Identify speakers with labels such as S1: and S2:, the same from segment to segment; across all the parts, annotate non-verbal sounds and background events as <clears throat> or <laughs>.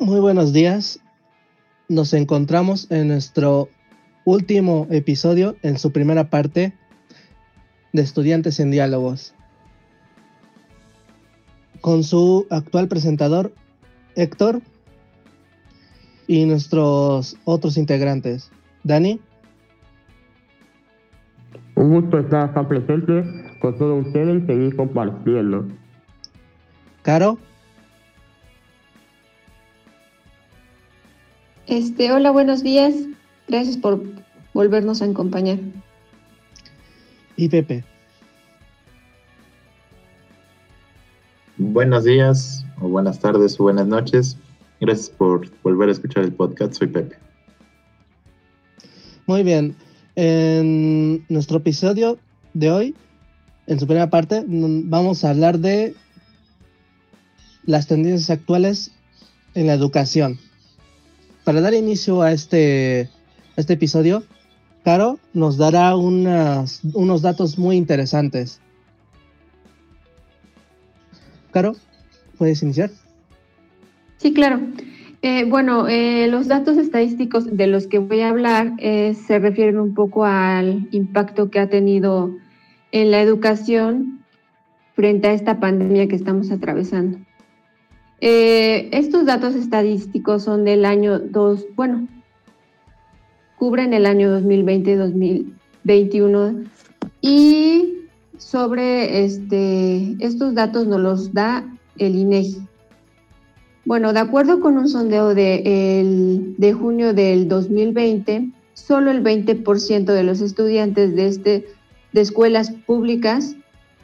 S1: Muy buenos días. Nos encontramos en nuestro último episodio, en su primera parte de Estudiantes en Diálogos, con su actual presentador, Héctor, y nuestros otros integrantes. Dani.
S2: Un gusto estar acá presente con todos ustedes y seguir compartiendo.
S1: Caro.
S3: Este, hola, buenos días. Gracias por volvernos a acompañar.
S1: Y Pepe.
S4: Buenos días, o buenas tardes, o buenas noches. Gracias por volver a escuchar el podcast. Soy Pepe.
S1: Muy bien. En nuestro episodio de hoy, en su primera parte, vamos a hablar de las tendencias actuales en la educación. Para dar inicio a este, este episodio, Caro nos dará unas, unos datos muy interesantes. Caro, ¿puedes iniciar?
S3: Sí, claro. Eh, bueno, eh, los datos estadísticos de los que voy a hablar eh, se refieren un poco al impacto que ha tenido en la educación frente a esta pandemia que estamos atravesando. Estos datos estadísticos son del año 2, bueno, cubren el año 2020-2021 y sobre este, estos datos nos los da el INEGI. Bueno, de acuerdo con un sondeo de, de junio del 2020, solo el 20% de los estudiantes de, este, de escuelas públicas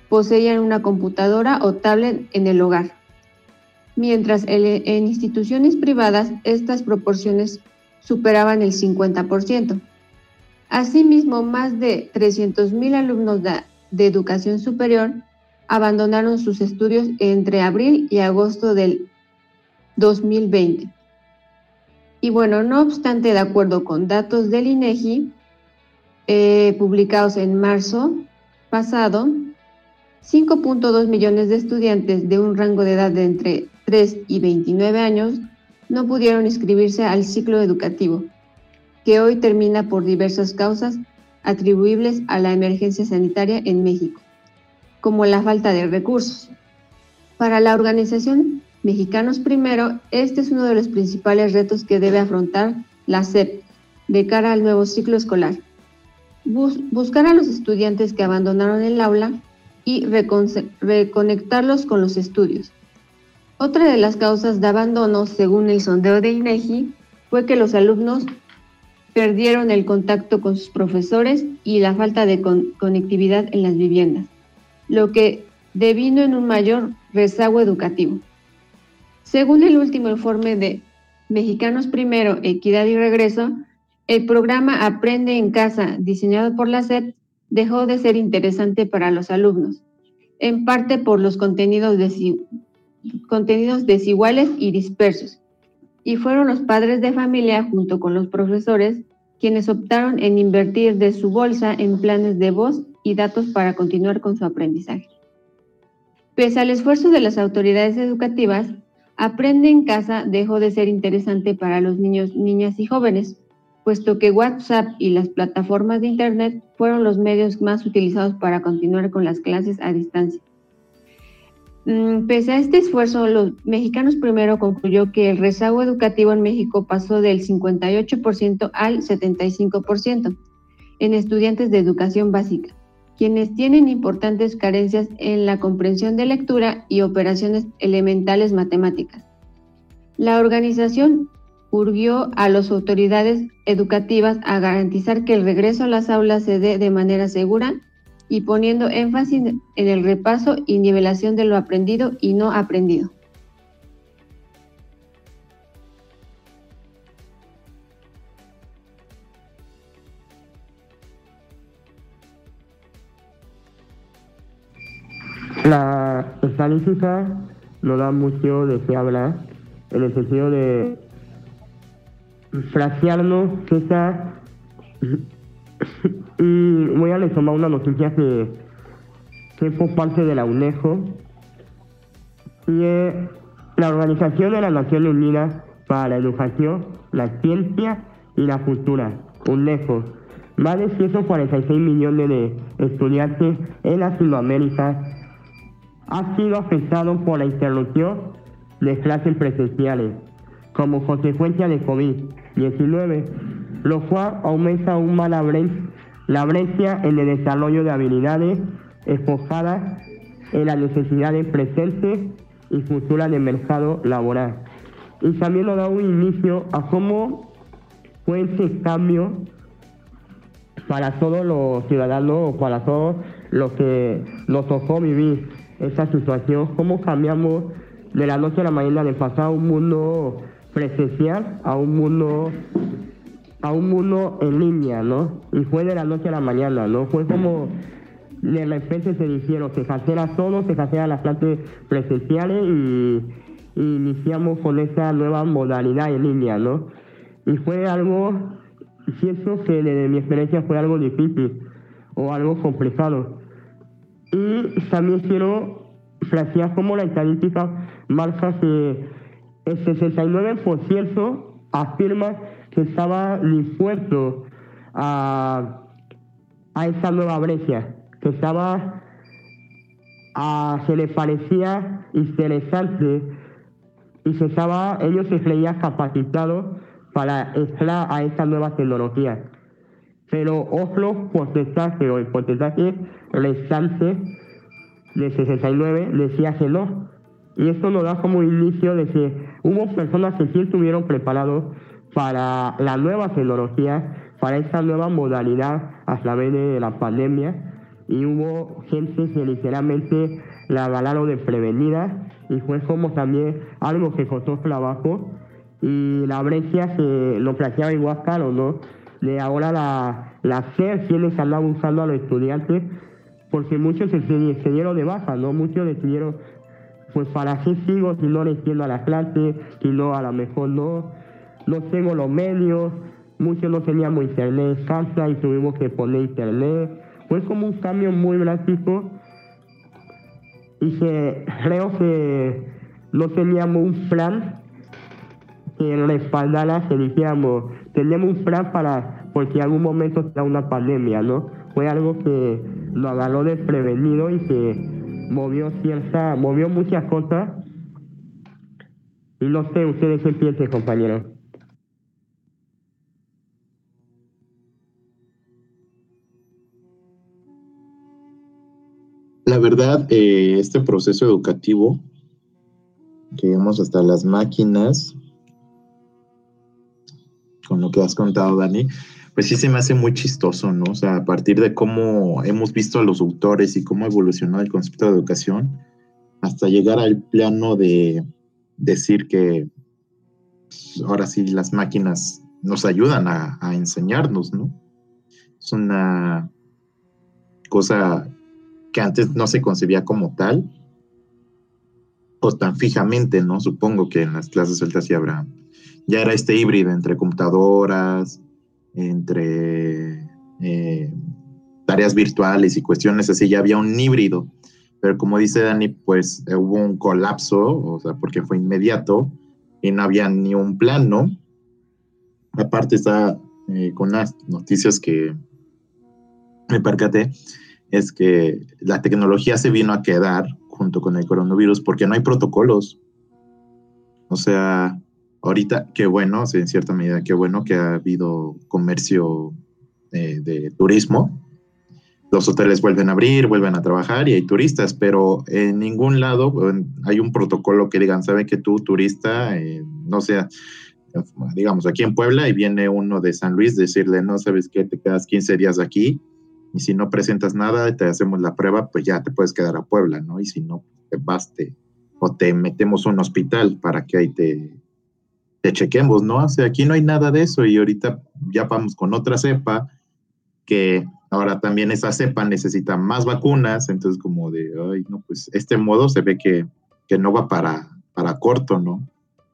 S3: poseían una computadora o tablet en el hogar, mientras en instituciones privadas estas proporciones superaban el 50%. Asimismo, más de 300.000 alumnos de, educación superior abandonaron sus estudios entre abril y agosto del 2020. Y bueno, no obstante, de acuerdo con datos del INEGI eh, publicados en marzo pasado, 5.2 millones de estudiantes de un rango de edad de entre 3 y 29 años no pudieron inscribirse al ciclo educativo, que hoy termina por diversas causas atribuibles a la emergencia sanitaria en México, como la falta de recursos. Para la organización Mexicanos Primero, este es uno de los principales retos que debe afrontar la SEP de cara al nuevo ciclo escolar. buscar a los estudiantes que abandonaron el aula y reconectarlos con los estudios. Otra de las causas de abandono, según el sondeo de INEGI, fue que los alumnos perdieron el contacto con sus profesores y la falta de conectividad en las viviendas, lo que devino en un mayor rezago educativo. Según el último informe de Mexicanos Primero, Equidad y Regreso, el programa Aprende en Casa, diseñado por la SED, dejó de ser interesante para los alumnos, en parte por los contenidos, contenidos desiguales y dispersos, y fueron los padres de familia, junto con los profesores, quienes optaron en invertir de su bolsa en planes de voz y datos para continuar con su aprendizaje. Pese al esfuerzo de las autoridades educativas, Aprende en casa dejó de ser interesante para los niños, niñas y jóvenes, puesto que WhatsApp y las plataformas de Internet fueron los medios más utilizados para continuar con las clases a distancia. Mm, pese a este esfuerzo, los mexicanos primero concluyó que el rezago educativo en México pasó del 58% al 75% en estudiantes de educación básica quienes tienen importantes carencias en la comprensión de lectura y operaciones elementales matemáticas. La organización urgió a las autoridades educativas a garantizar que el regreso a las aulas se dé de manera segura y poniendo énfasis en el repaso y nivelación de lo aprendido y no aprendido.
S2: La estadística no da mucho de qué hablar, en el sentido de frasearnos quizá y voy a tomar una noticia que, que por parte de la UNESCO y la Organización de las Naciones Unidas para la educación, la ciencia y la cultura, UNESCO. Más de 146 millones de estudiantes en Latinoamérica han sido afectados por la interrupción de clases presenciales como consecuencia de COVID-19, lo cual aumenta aún más la la brecha en el desarrollo de habilidades enfocadas en las necesidades presentes y futuras del mercado laboral. Y también nos da un inicio a cómo fue ese cambio para todos los ciudadanos, para todos los que nos tocó vivir esta situación, cómo cambiamos de la noche a la mañana de pasar a un mundo presencial a un mundo a un mundo en línea, ¿no? Y fue de la noche a la mañana, ¿no? Fue como de repente se dijeron, se cancela todo, se cancela las clases presenciales y, iniciamos con esa nueva modalidad en línea, ¿no? Y fue algo, siento que desde mi experiencia fue algo difícil o algo complicado. Y también quiero frasear como la estadística marca que el 69% afirma que estaba dispuesto a, a esa nueva brecha que estaba, a, se les parecía interesante y se estaba, ellos se creían capacitados para entrar a esa nueva tecnología. Pero otro porcentaje o el porcentaje restante de 69 decía que no. Y esto nos da como inicio de que hubo personas que sí estuvieron preparados para la nueva tecnología, para esta nueva modalidad a través de la pandemia y hubo gente que literalmente la agarraron de prevenida y fue como también algo que costó trabajo y la brecha se lo planteaba igual caro, ¿no? De ahora la, la SER quienes andaban usando a los estudiantes porque muchos se, se dieron de baja, ¿no? Muchos decidieron, pues para qué sigo si no le entiendo a la clase, si no a lo mejor no, no tengo los medios, muchos no teníamos internet en casa y tuvimos que poner internet fue como un cambio muy drástico y que creo que no teníamos un plan que respaldara que dijéramos, tenemos un plan para, porque en algún momento está una pandemia, ¿no? Fue algo que lo agarró desprevenido y que movió cierta, movió muchas cosas. Y no sé, ustedes qué piensan, compañeros.
S4: La verdad, eh, este proceso educativo, que vemos hasta las máquinas, con lo que has contado, Dani, pues sí se me hace muy chistoso, ¿no? O sea, a partir de cómo hemos visto a los autores y cómo ha evolucionado el concepto de educación, hasta llegar al plano de decir que pues, ahora sí las máquinas nos ayudan a enseñarnos, ¿no? Es una cosa que antes no se concebía como tal, o tan fijamente, ¿no? Supongo que en las clases altas ya habrá, ya era este híbrido entre computadoras, entre eh, tareas virtuales y cuestiones así, ya había un híbrido. Pero como dice Dani, pues hubo un colapso, o sea, porque fue inmediato y no había ni un plan, ¿no? Aparte está eh, con las noticias que me percaté, es que la tecnología se vino a quedar junto con el coronavirus porque no hay protocolos. O sea, ahorita, qué bueno, en cierta medida, qué bueno que ha habido comercio eh, de turismo. Los hoteles vuelven a abrir, vuelven a trabajar y hay turistas, pero en ningún lado hay un protocolo que digan, ¿sabe que tú, turista, eh, no sea, digamos, aquí en Puebla y viene uno de San Luis, decirle, no, ¿sabes qué? Te quedas 15 días aquí y si no presentas nada, te hacemos la prueba, pues ya te puedes quedar a Puebla, ¿no? Y si no, te baste o te metemos a un hospital para que ahí te, te chequemos, ¿no? O sea, aquí no hay nada de eso y ahorita ya vamos con otra cepa que ahora también esa cepa necesita más vacunas, entonces como de, ay, no, pues este modo se ve que, que no va para, para corto, ¿no?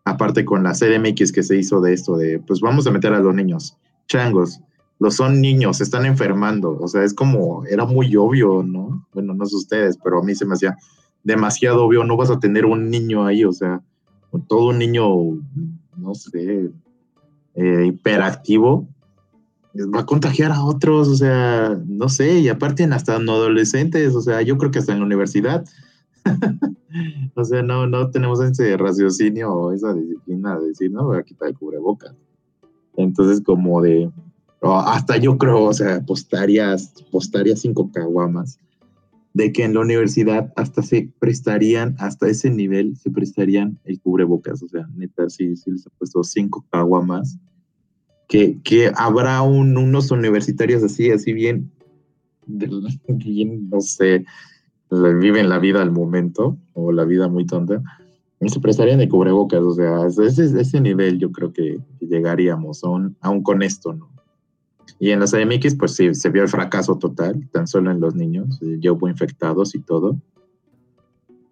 S4: Aparte con la CDMX que se hizo de esto, de, pues vamos a meter a los niños, changos, los son niños, se están enfermando. O sea, es como, era muy obvio, ¿no? Bueno, no sé ustedes, pero a mí se me hacía demasiado obvio, no vas a tener un niño ahí, o sea, todo un niño no sé, eh, hiperactivo, va a contagiar a otros, o sea, no sé, y aparte hasta no adolescentes, o sea, yo creo que hasta en la universidad. <laughs> o sea, no, no tenemos ese raciocinio o esa disciplina de decir, no, voy a quitar el cubrebocas. Entonces, como de, hasta yo creo, o sea, apostaría, apostaría cinco caguamas de que en la universidad hasta se prestarían, hasta ese nivel se prestarían el cubrebocas, o sea, neta, sí, sí les ha puesto cinco caguamas. Que, habrá unos universitarios así, así bien, bien, no sé, viven la vida al momento o la vida muy tonta, se prestarían de cubrebocas, o sea, ese, ese nivel yo creo que, llegaríamos aún, aún con esto, ¿no? Y en las AMX, pues sí, se vio el fracaso total, tan solo en los niños, eh, ya hubo infectados y todo.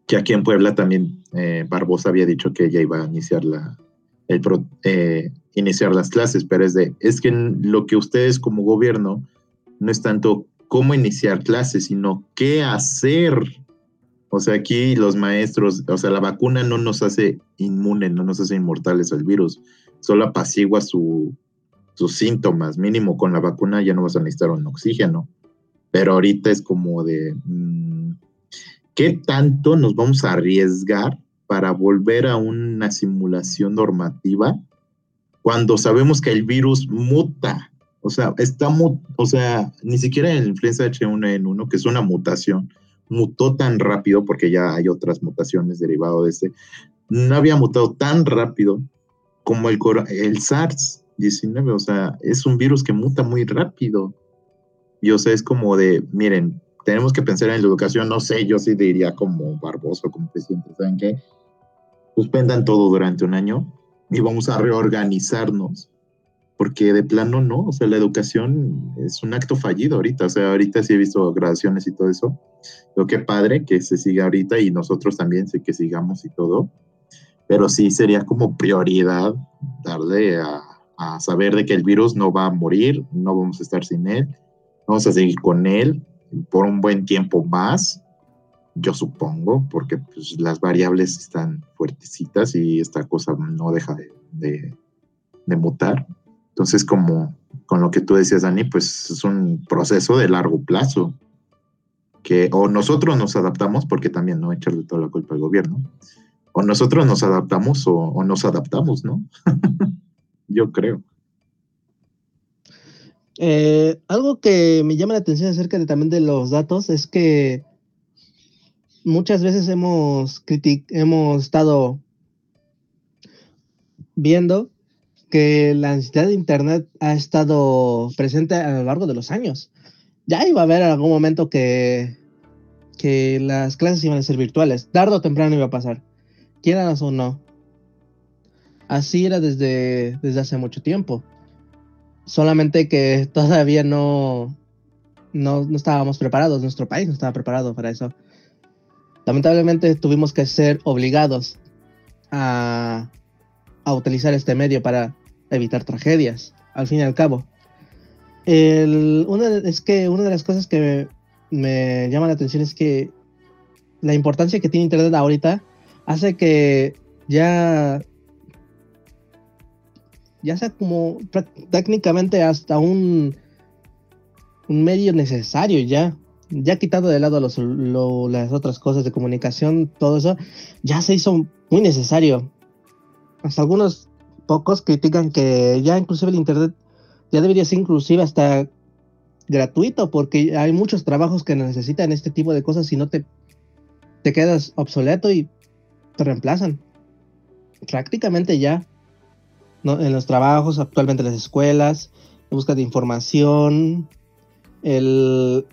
S4: Que aquí en Puebla también eh, Barbosa había dicho que ella iba a iniciar la, eh, iniciar las clases, pero es de, es que lo que ustedes como gobierno no es tanto cómo iniciar clases, sino qué hacer. O sea, aquí los maestros, o sea, la vacuna no nos hace inmunes, no nos hace inmortales al virus, solo apacigua su, sus síntomas, mínimo con la vacuna ya no vas a necesitar un oxígeno. Pero ahorita es como de, mm, ¿qué tanto nos vamos a arriesgar para volver a una simulación normativa cuando sabemos que el virus muta. O sea, está o sea, ni siquiera en la influenza H1N1, que es una mutación, mutó tan rápido, porque ya hay otras mutaciones derivadas de este, no había mutado tan rápido como el, el SARS-19. O sea, es un virus que muta muy rápido. Y o sea, es como de, miren, tenemos que pensar en la educación, no sé, yo sí diría como Barboso, como presidente, ¿saben qué? Suspendan todo durante un año y vamos a reorganizarnos, porque de plano no, o sea, la educación es un acto fallido ahorita, o sea, ahorita sí he visto grabaciones y todo eso, lo que padre que se siga ahorita y nosotros también sé que sigamos y todo, pero sí sería como prioridad darle a, a saber de que el virus no va a morir, no vamos a estar sin él, vamos a seguir con él por un buen tiempo más, yo supongo, porque pues, las variables están fuertecitas y esta cosa no deja de, mutar. Entonces, como con lo que tú decías, Dani, pues es un proceso de largo plazo, que o nosotros nos adaptamos, porque también no echarle toda la culpa al gobierno, o nosotros nos adaptamos o, nos adaptamos, ¿no? <laughs> yo creo.
S1: Eh, algo que me llama la atención acerca de, también de los datos es que muchas veces hemos, hemos estado viendo que la necesidad de Internet ha estado presente a lo largo de los años. Ya iba a haber algún momento que, que las clases iban a ser virtuales. Tardo o temprano iba a pasar. Quieras o no. Así era desde, desde hace mucho tiempo. Solamente que <laughs> todavía no, no, no estábamos preparados. Nuestro país no estaba preparado para eso. Lamentablemente tuvimos que ser obligados a, utilizar este medio para evitar tragedias, al fin y al cabo. es que una de las cosas que me, llama la atención es que la importancia que tiene Internet ahorita hace que ya ya sea como técnicamente hasta un, un medio necesario ya ya quitando de lado las otras cosas de comunicación, todo eso, ya se hizo muy necesario. Hasta algunos pocos critican que ya inclusive el Internet ya debería ser inclusive hasta gratuito, porque hay muchos trabajos que necesitan este tipo de cosas y no te, te quedas obsoleto y te reemplazan. Prácticamente ya. En los trabajos, actualmente en las escuelas, en busca de información, el,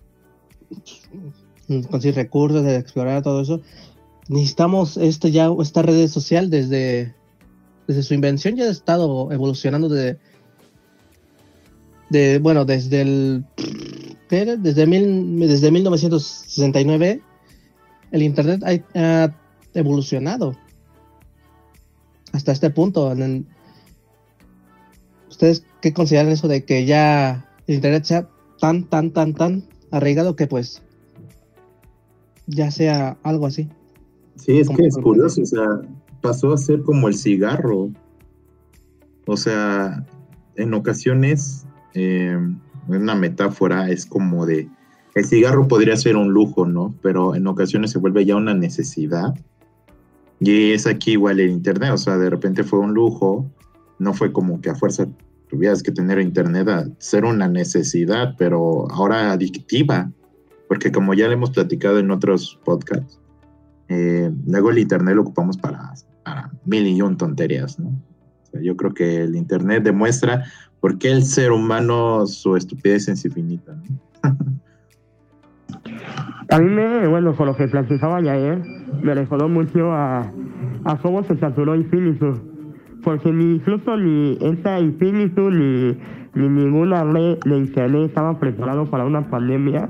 S1: conseguir recursos, de explorar todo eso, necesitamos este ya, esta red social desde, desde su invención ya ha estado evolucionando de, de bueno, desde el desde, mil, desde 1969 el internet ha, evolucionado hasta este punto. ¿Ustedes qué consideran eso de que ya el internet sea tan, tan, tan, tan arraigado que pues ya sea algo así.
S4: Sí, es que es curioso, o sea, pasó a ser como el cigarro. O sea, en ocasiones, eh, una metáfora es como de, el cigarro podría ser un lujo, ¿no? Pero en ocasiones se vuelve ya una necesidad. Y es aquí igual el Internet, o sea, de repente fue un lujo, no fue como que a fuerza tuvieras que tener Internet a ser una necesidad, pero ahora adictiva, porque como ya le hemos platicado en otros podcasts, eh, luego el Internet lo ocupamos para, para mil y un tonterías, ¿no? yo creo que el Internet demuestra por qué el ser humano su estupidez es infinita, ¿no? <laughs>
S2: A mí me, bueno, con lo que platicaba ayer, me recordó mucho a, a cómo se saturó Infinitus. Porque ni incluso ni esa Infinitus ni, ni ninguna red de internet estaba preparado para una pandemia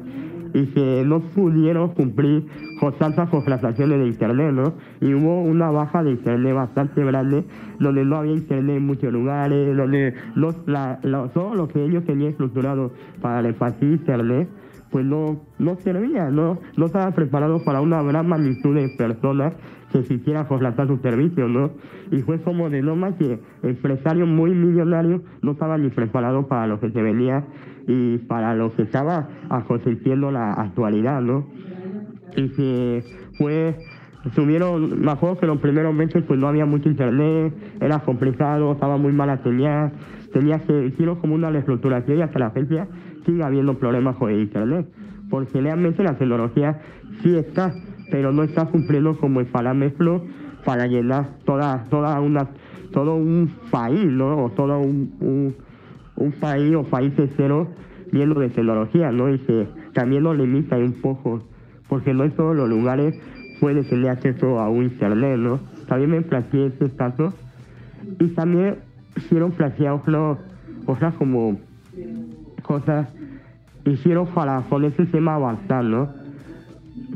S2: y que no pudieron cumplir con tantas contrataciones de internet, ¿no? Y hubo una baja de internet bastante grande, donde no había internet en muchos lugares, donde los, la, todo lo que ellos tenían estructurado para repartir internet, pues no, no servía, no, no estaba preparado para una gran magnitud de personas que quisiera contratar su servicio, ¿no? Y fue como de más que empresarios muy millonarios no estaban ni preparados para lo que se venía y para lo que estaba aconteciendo la actualidad, ¿no? Y que fue, tuvieron, me acuerdo que los primeros meses pues no había mucho internet, era complicado, estaba muy mala señal, tenía que, hicieron como una reestructuración y hasta la fecha sigue habiendo problemas con el internet, porque realmente la tecnología sí está, pero no está cumpliendo como el parámetro para llenar toda, toda una, todo un país, ¿no? O todo un, un, país o países cero lleno de tecnología, ¿no? Y que también lo limita un poco, porque no en todos los lugares puede tener acceso a un internet, ¿no? También me planteé este caso y también hicieron plantear otras cosas como cosas hicieron para con ese tema avanzar, ¿no?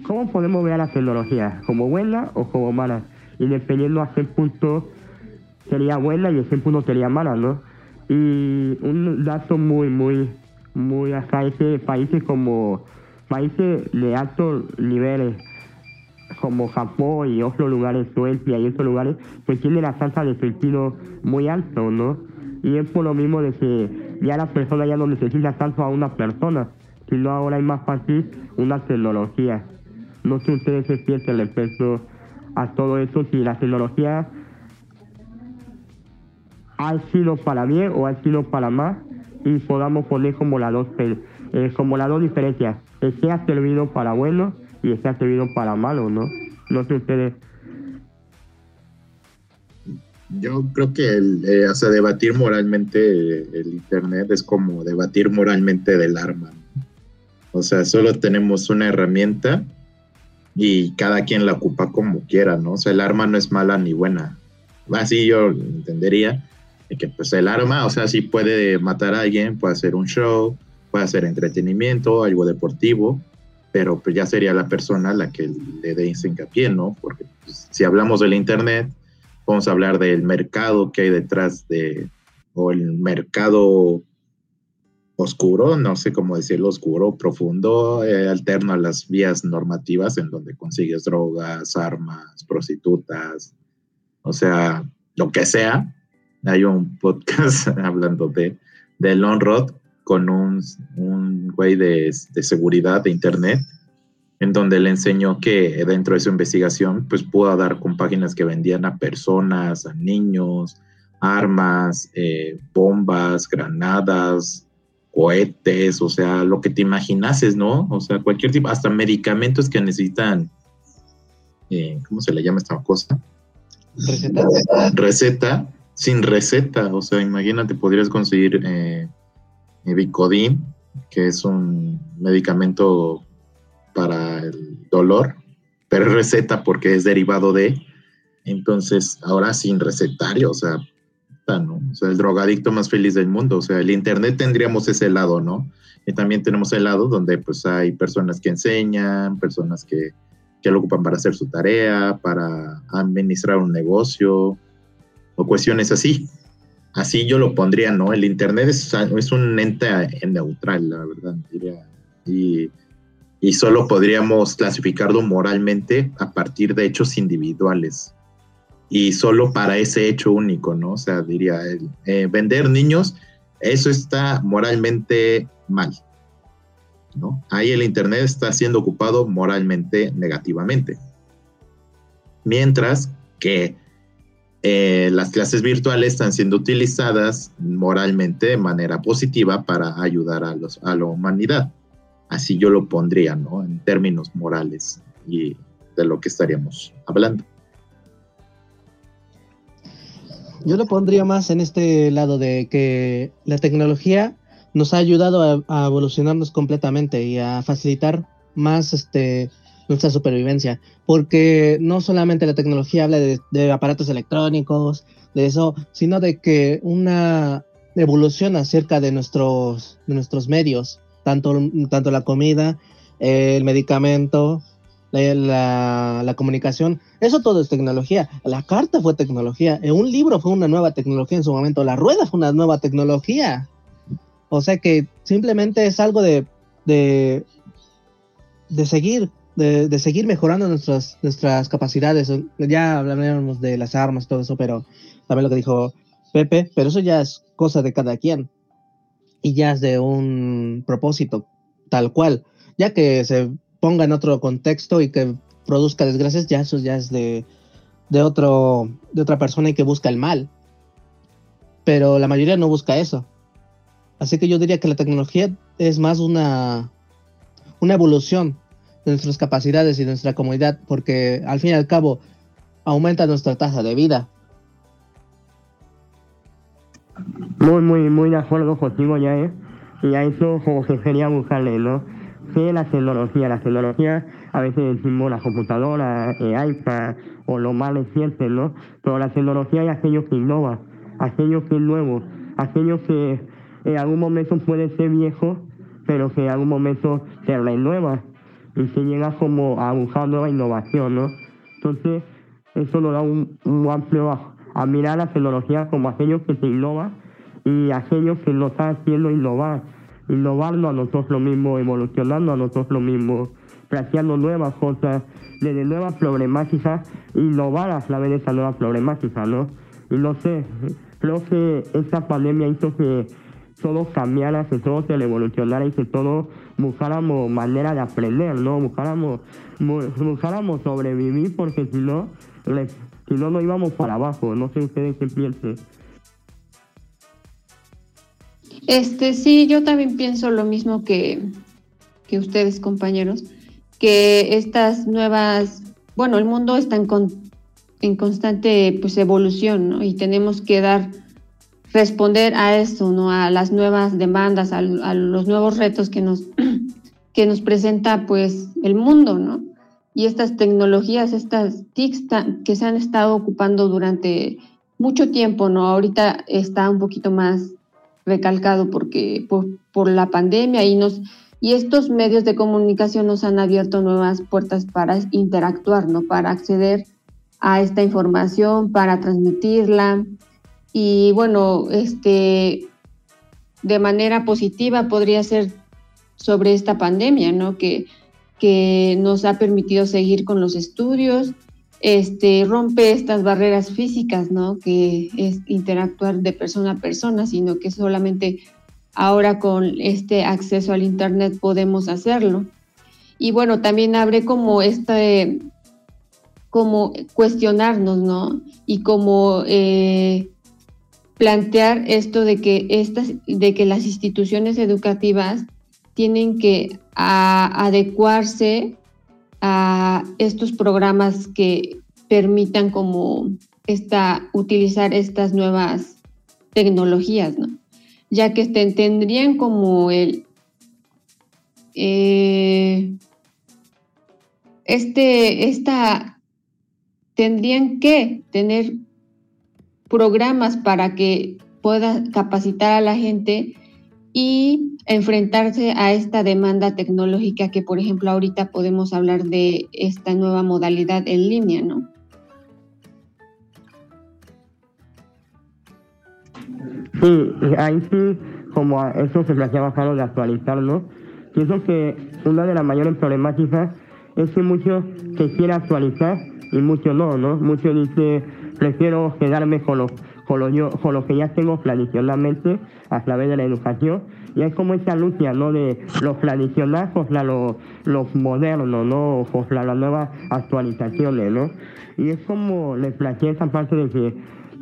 S2: ¿Cómo podemos ver la tecnología? ¿Como buena o como mala? Y dependiendo a qué punto sería buena y a qué punto sería mala, ¿no? Y un dato muy, muy, muy hasta ese países como países de altos niveles como Japón y otros lugares, Suecia y otros lugares, pues tienen la tasa de sentido muy alto, ¿no? Y es por lo mismo de que ya la persona ya no necesita tanto a una persona, sino ahora es más fácil una tecnología. No sé ustedes se sienten respecto a todo eso, si la tecnología ha sido para bien o ha sido para más, y podamos poner como las dos, eh, como las dos diferencias, que sea servido para bueno y que sea servido para malo, ¿no? No sé ustedes
S4: yo creo que el, eh, debatir moralmente el Internet es como debatir moralmente del arma. O sea, solo tenemos una herramienta y cada quien la ocupa como quiera, ¿no? O sea, el arma no es mala ni buena. Así yo entendería que pues el arma, o sea, sí puede matar a alguien, puede hacer un show, puede hacer entretenimiento, algo deportivo, pero pues ya sería la persona la que le dé hincapié, ¿no? Porque pues, si hablamos del Internet, Vamos a hablar del mercado que hay detrás de, o el mercado oscuro, no sé cómo decirlo, oscuro, profundo, eh, alterno a las vías normativas en donde consigues drogas, armas, prostitutas, o sea, lo que sea. Hay un podcast <laughs> hablando de, de Lonrod con un, un güey de, de seguridad de Internet en donde le enseñó que dentro de su investigación, pues pudo dar con páginas que vendían a personas, a niños, armas, eh, bombas, granadas, cohetes, o sea, lo que te imaginases, ¿no? O sea, cualquier tipo, hasta medicamentos que necesitan, eh, ¿cómo se le llama esta cosa?
S1: Receta.
S4: Receta, sin receta, o sea, imagínate, podrías conseguir eh, Vicodin, que es un medicamento para el dolor, pero receta porque es derivado de. Entonces, ahora sin recetario, o sea, el drogadicto más feliz del mundo. O sea, el Internet tendríamos ese lado, ¿no? Y también tenemos el lado donde pues hay personas que enseñan, personas que, que lo ocupan para hacer su tarea, para administrar un negocio o cuestiones así. Así yo lo pondría, ¿no? El Internet es, es un ente neutral, la verdad, diría. Y y solo podríamos clasificarlo moralmente a partir de hechos individuales. Y solo para ese hecho único, ¿no? O sea, diría él, eh, vender niños, eso está moralmente mal, ¿no? Ahí el Internet está siendo ocupado moralmente negativamente. Mientras que eh, las clases virtuales están siendo utilizadas moralmente de manera positiva para ayudar a, los, a la humanidad. Así yo lo pondría, ¿no? En términos morales y de lo que estaríamos hablando.
S1: Yo lo pondría más en este lado de que la tecnología nos ha ayudado a, evolucionarnos completamente y a facilitar más este, nuestra supervivencia, porque no solamente la tecnología habla de, aparatos electrónicos, de eso, sino de que una evolución acerca de nuestros, de nuestros medios, tanto, tanto la comida, el medicamento, la, la, comunicación, eso todo es tecnología. La carta fue tecnología, un libro fue una nueva tecnología en su momento, la rueda fue una nueva tecnología. O sea que simplemente es algo de, de, de seguir, de, de, seguir mejorando nuestras, nuestras capacidades. Ya hablaremos de las armas, todo eso, pero también lo que dijo Pepe, pero eso ya es cosa de cada quien. Y ya es de un propósito tal cual, ya que se ponga en otro contexto y que produzca desgracias, ya eso ya es de, de, otro, de otra persona y que busca el mal. Pero la mayoría no busca eso. Así que yo diría que la tecnología es más una, una evolución de nuestras capacidades y de nuestra comunidad, porque al fin y al cabo aumenta nuestra tasa de vida.
S2: Muy, muy, muy de acuerdo contigo ya, ¿eh? Y a eso como que quería buscarle, ¿no? Sí, la tecnología, la tecnología, a veces decimos la computadora, el eh, iPad o lo más reciente, ¿no? Pero la tecnología es aquello que innova, aquello que es nuevo, aquello que en algún momento puede ser viejo, pero que en algún momento se renueva y se llega como a buscar nueva innovación, ¿no? Entonces, eso nos da un, amplio a, mirar la tecnología como aquello que se innova y aquello que nos está haciendo innovar innovando a nosotros mismos, evolucionando a nosotros mismos, planteando nuevas cosas, desde nuevas problemáticas, innovar a través de esa nueva problemática, ¿no? Y no sé, creo que esta pandemia hizo que todo cambiara, que todo se evolucionara y que todos buscáramos manera de aprender, ¿no? Buscáramos, buscáramos sobrevivir porque si no, si no, nos íbamos para abajo. No sé ustedes qué piensen.
S3: Este, sí, yo también pienso lo mismo que, que ustedes, compañeros, que estas nuevas, bueno, el mundo está en, en constante pues, evolución, ¿no? Y tenemos que dar, responder a eso, ¿no? A las nuevas demandas, a, los nuevos retos que nos, <clears throat> que nos presenta, pues, el mundo, ¿no? Y estas tecnologías, estas TICs que se han estado ocupando durante mucho tiempo, ¿no? Ahorita está un poquito más recalcado porque por, la pandemia y nos y estos medios de comunicación nos han abierto nuevas puertas para interactuar. Para acceder a esta información, para transmitirla y bueno, este de manera positiva podría ser sobre esta pandemia, ¿no? Que, que nos ha permitido seguir con los estudios, este, rompe estas barreras físicas, ¿no? Que es interactuar de persona a persona, sino que solamente ahora con este acceso al Internet podemos hacerlo. Y bueno, también abre como este, como cuestionarnos, ¿no? Y como eh, plantear esto de que, estas, de que las instituciones educativas tienen que adecuarse a estos programas que permitan como esta, utilizar estas nuevas tecnologías, ¿no? Ya que este, tendrían como el, eh, este, esta, tendrían que tener programas para que pueda capacitar a la gente y enfrentarse a esta demanda tecnológica que, por ejemplo, ahorita podemos hablar de esta nueva modalidad en línea, ¿no?
S2: Sí, ahí sí, como eso se planteaba Carlos de actualizarlo, pienso que una de las mayores problemáticas es que muchos quieren actualizar y muchos no, ¿no? Muchos dicen prefiero quedarme con lo, con, lo yo, con lo que ya tengo tradicionalmente a través de la educación. Y es como esa lucha, ¿no? De lo tradicional contra lo, lo moderno, ¿no? Contra las nuevas actualizaciones, ¿no? Y es como le planteé esa parte de que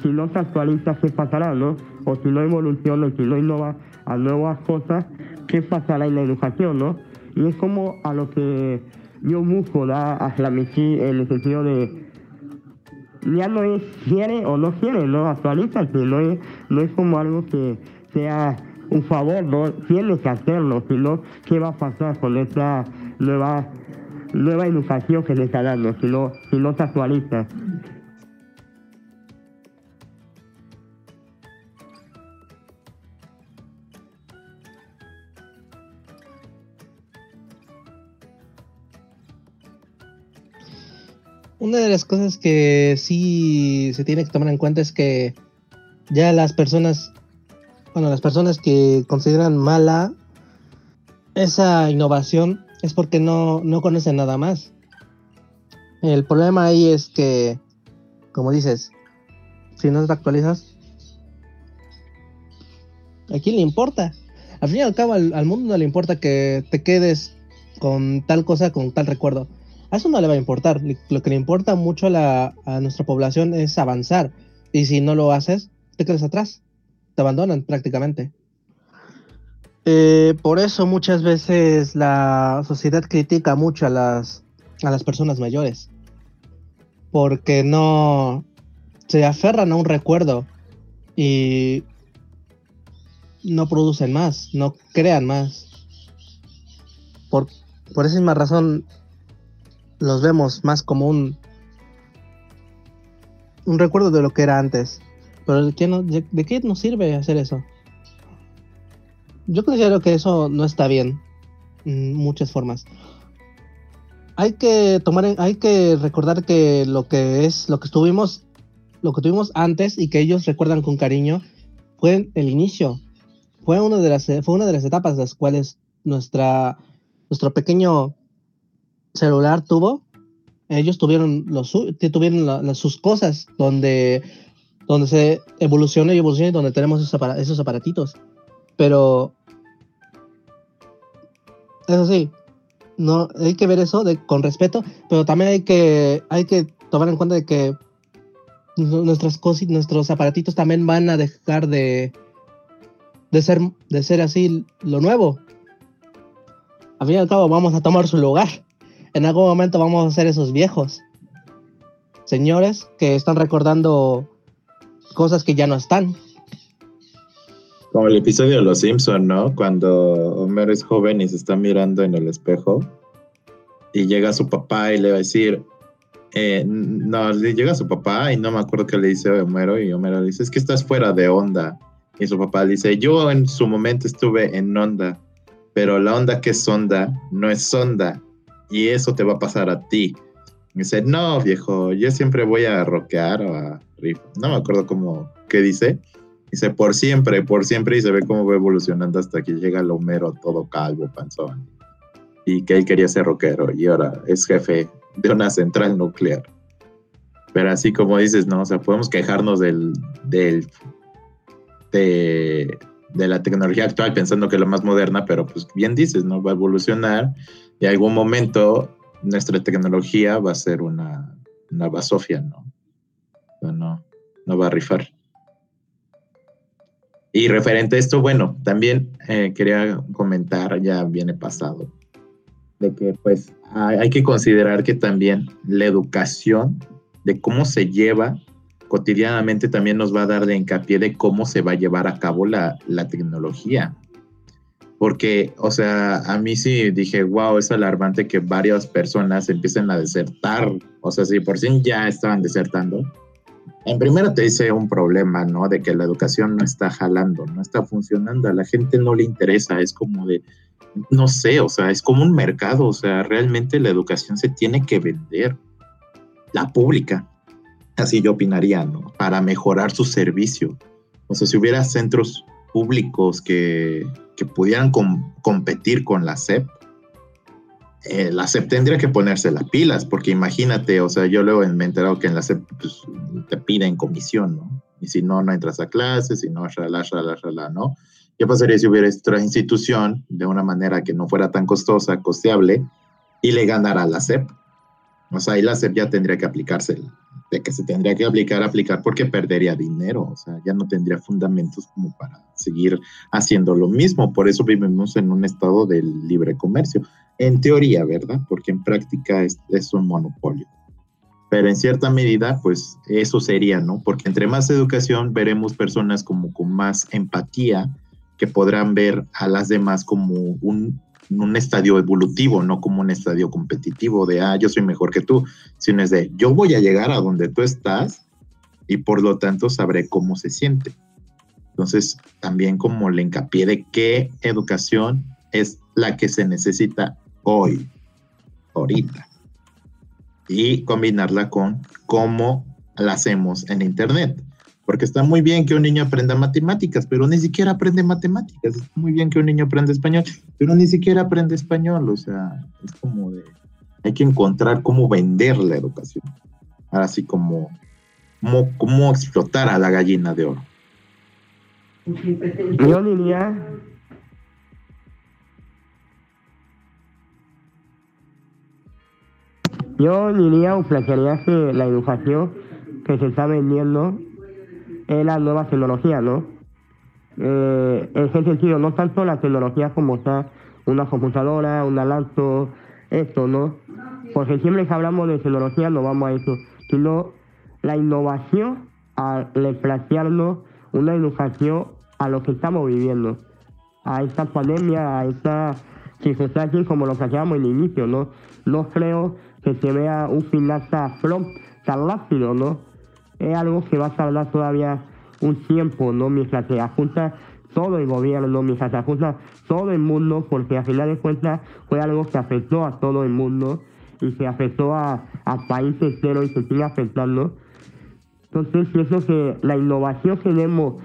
S2: si no se actualiza, ¿qué pasará, no? O si no evoluciona, si no innova a nuevas cosas, ¿qué pasará en la educación, no? Y es como a lo que yo busco da a transmitir en el sentido de ya no es quiere o no quiere, no actualiza, no es, no es como algo que sea un favor, no tienes que hacerlo, sino qué va a pasar con esta nueva nueva educación que le está dando, si no, si se actualiza.
S1: Una de las cosas que sí se tiene que tomar en cuenta es que ya las personas, bueno, las personas que consideran mala esa innovación es porque no, no conocen nada más. El problema ahí es que, como dices, si no te actualizas, ¿a quién le importa? Al fin y al cabo, al mundo no le importa que te quedes con tal cosa, con tal recuerdo a eso no le va a importar. Lo que le importa mucho a, la, a nuestra población es avanzar. Y si no lo haces, te quedas atrás. Te abandonan prácticamente. Eh, por eso muchas veces la sociedad critica mucho a las, a las personas mayores. Porque no se aferran a un recuerdo y no producen más, no crean más. Por, por esa misma razón, los vemos más como un, un recuerdo de lo que era antes. Pero ¿de qué, ¿de qué nos sirve hacer eso? Yo considero que eso no está bien en muchas formas. Hay que tomar, hay que recordar que lo que es, lo que estuvimos, lo que tuvimos antes y que ellos recuerdan con cariño fue el inicio. Fue una de las, fue una de las etapas las cuales nuestra, nuestro pequeño celular tuvo, ellos tuvieron, los, tuvieron sus cosas donde, donde se evoluciona y evoluciona y donde tenemos esos, esos aparatitos. Pero, eso sí, no, hay que ver eso de, con respeto, pero también hay que, hay que tomar en cuenta de que nuestras cosas, nuestros aparatitos también van a dejar de, de ser, de ser así lo nuevo. Al fin y al cabo vamos a tomar su lugar en algún momento vamos a ser esos viejos señores que están recordando cosas que ya no están.
S4: Como el episodio de Los Simpson, ¿no? Cuando Homer es joven y se está mirando en el espejo y llega su papá y le va a decir, eh, no, le llega su papá y no me acuerdo qué le dice a Homero y Homero le dice, es que estás fuera de onda. Y su papá le dice, yo en su momento estuve en onda, pero la onda que es onda no es onda, y eso te va a pasar a ti. Dice, no, viejo, yo siempre voy a rockear o a No me acuerdo cómo, qué dice. Dice, por siempre, por siempre, y se ve cómo va evolucionando hasta que llega el Homero todo calvo, panzón. Y que él quería ser rockero y ahora es jefe de una central nuclear. Pero así como dices, no, o sea, podemos quejarnos del, del de, de la tecnología actual pensando que es lo más moderna, pero pues bien dices, ¿no? Va a evolucionar y algún momento nuestra tecnología va a ser una, una basofia, ¿no? no, no va a rifar. Y referente a esto, bueno, también eh, quería comentar, ya viene pasado, de que pues hay, que considerar que también la educación de cómo se lleva cotidianamente también nos va a dar de hincapié de cómo se va a llevar a cabo la, la tecnología porque, o sea, a mí sí dije, wow, es alarmante que varias personas empiecen a desertar, o sea, si por sí ya estaban desertando. En primero te dice un problema, ¿no? De que la educación no está jalando, no está funcionando, a la gente no le interesa, es como de, no sé, o sea, es como un mercado, o sea, realmente la educación se tiene que vender, la pública, así yo opinaría, ¿no? Para mejorar su servicio. O sea, si hubiera centros públicos que, que pudieran competir con la SEP, eh, la SEP tendría que ponerse las pilas, porque imagínate, o sea, yo luego me he enterado que en la SEP pues, te piden comisión, ¿no? Y si no, no entras a clases, si no, shalala, shalala, shalala, ¿no? ¿Qué pasaría si hubiera otra institución de una manera que no fuera tan costosa, costeable, y le ganara a la SEP? O sea, ahí la SEP ya tendría que aplicarse, de que se tendría que aplicar, aplicar porque perdería dinero, o sea, ya no tendría fundamentos como para seguir haciendo lo mismo. Por eso vivimos en un estado del libre comercio, en teoría, ¿verdad? Porque en práctica es, es un monopolio. Pero en cierta medida, pues eso sería, ¿no? Porque entre más educación veremos personas como con más empatía, que podrán ver a las demás como un, un estadio evolutivo, no como un estadio competitivo de, ah, yo soy mejor que tú, sino es de, yo voy a llegar a donde tú estás y por lo tanto sabré cómo se siente. Entonces, también como le hincapié de qué educación es la que se necesita hoy, ahorita, y combinarla con cómo la hacemos en Internet. Porque está muy bien que un niño aprenda matemáticas, pero ni siquiera aprende matemáticas. Está muy bien que un niño aprenda español, pero ni siquiera aprende español. O sea, es como de, hay que encontrar cómo vender la educación. Así como, cómo, cómo explotar a la gallina de oro.
S2: Yo diría Yo diría o plantearía que la educación que se está vendiendo es la nueva tecnología, ¿no? Eh, en ese sentido, no tanto la tecnología como está una computadora, una laptop, esto, ¿no? Porque siempre que hablamos de tecnología no vamos a eso, sino la innovación al plantearnos una educación a lo que estamos viviendo, a esta pandemia, a esta circunstancia como lo hacíamos en el inicio, ¿no? No creo que se vea un final tan rápido, ¿no? Es algo que va a tardar todavía un tiempo, ¿no? Mientras se ajusta todo el gobierno, mientras se ajusta todo el mundo, porque al final de cuentas fue algo que afectó a todo el mundo y se afectó a, a países enteros y se sigue afectando. Entonces, pienso que la innovación que tenemos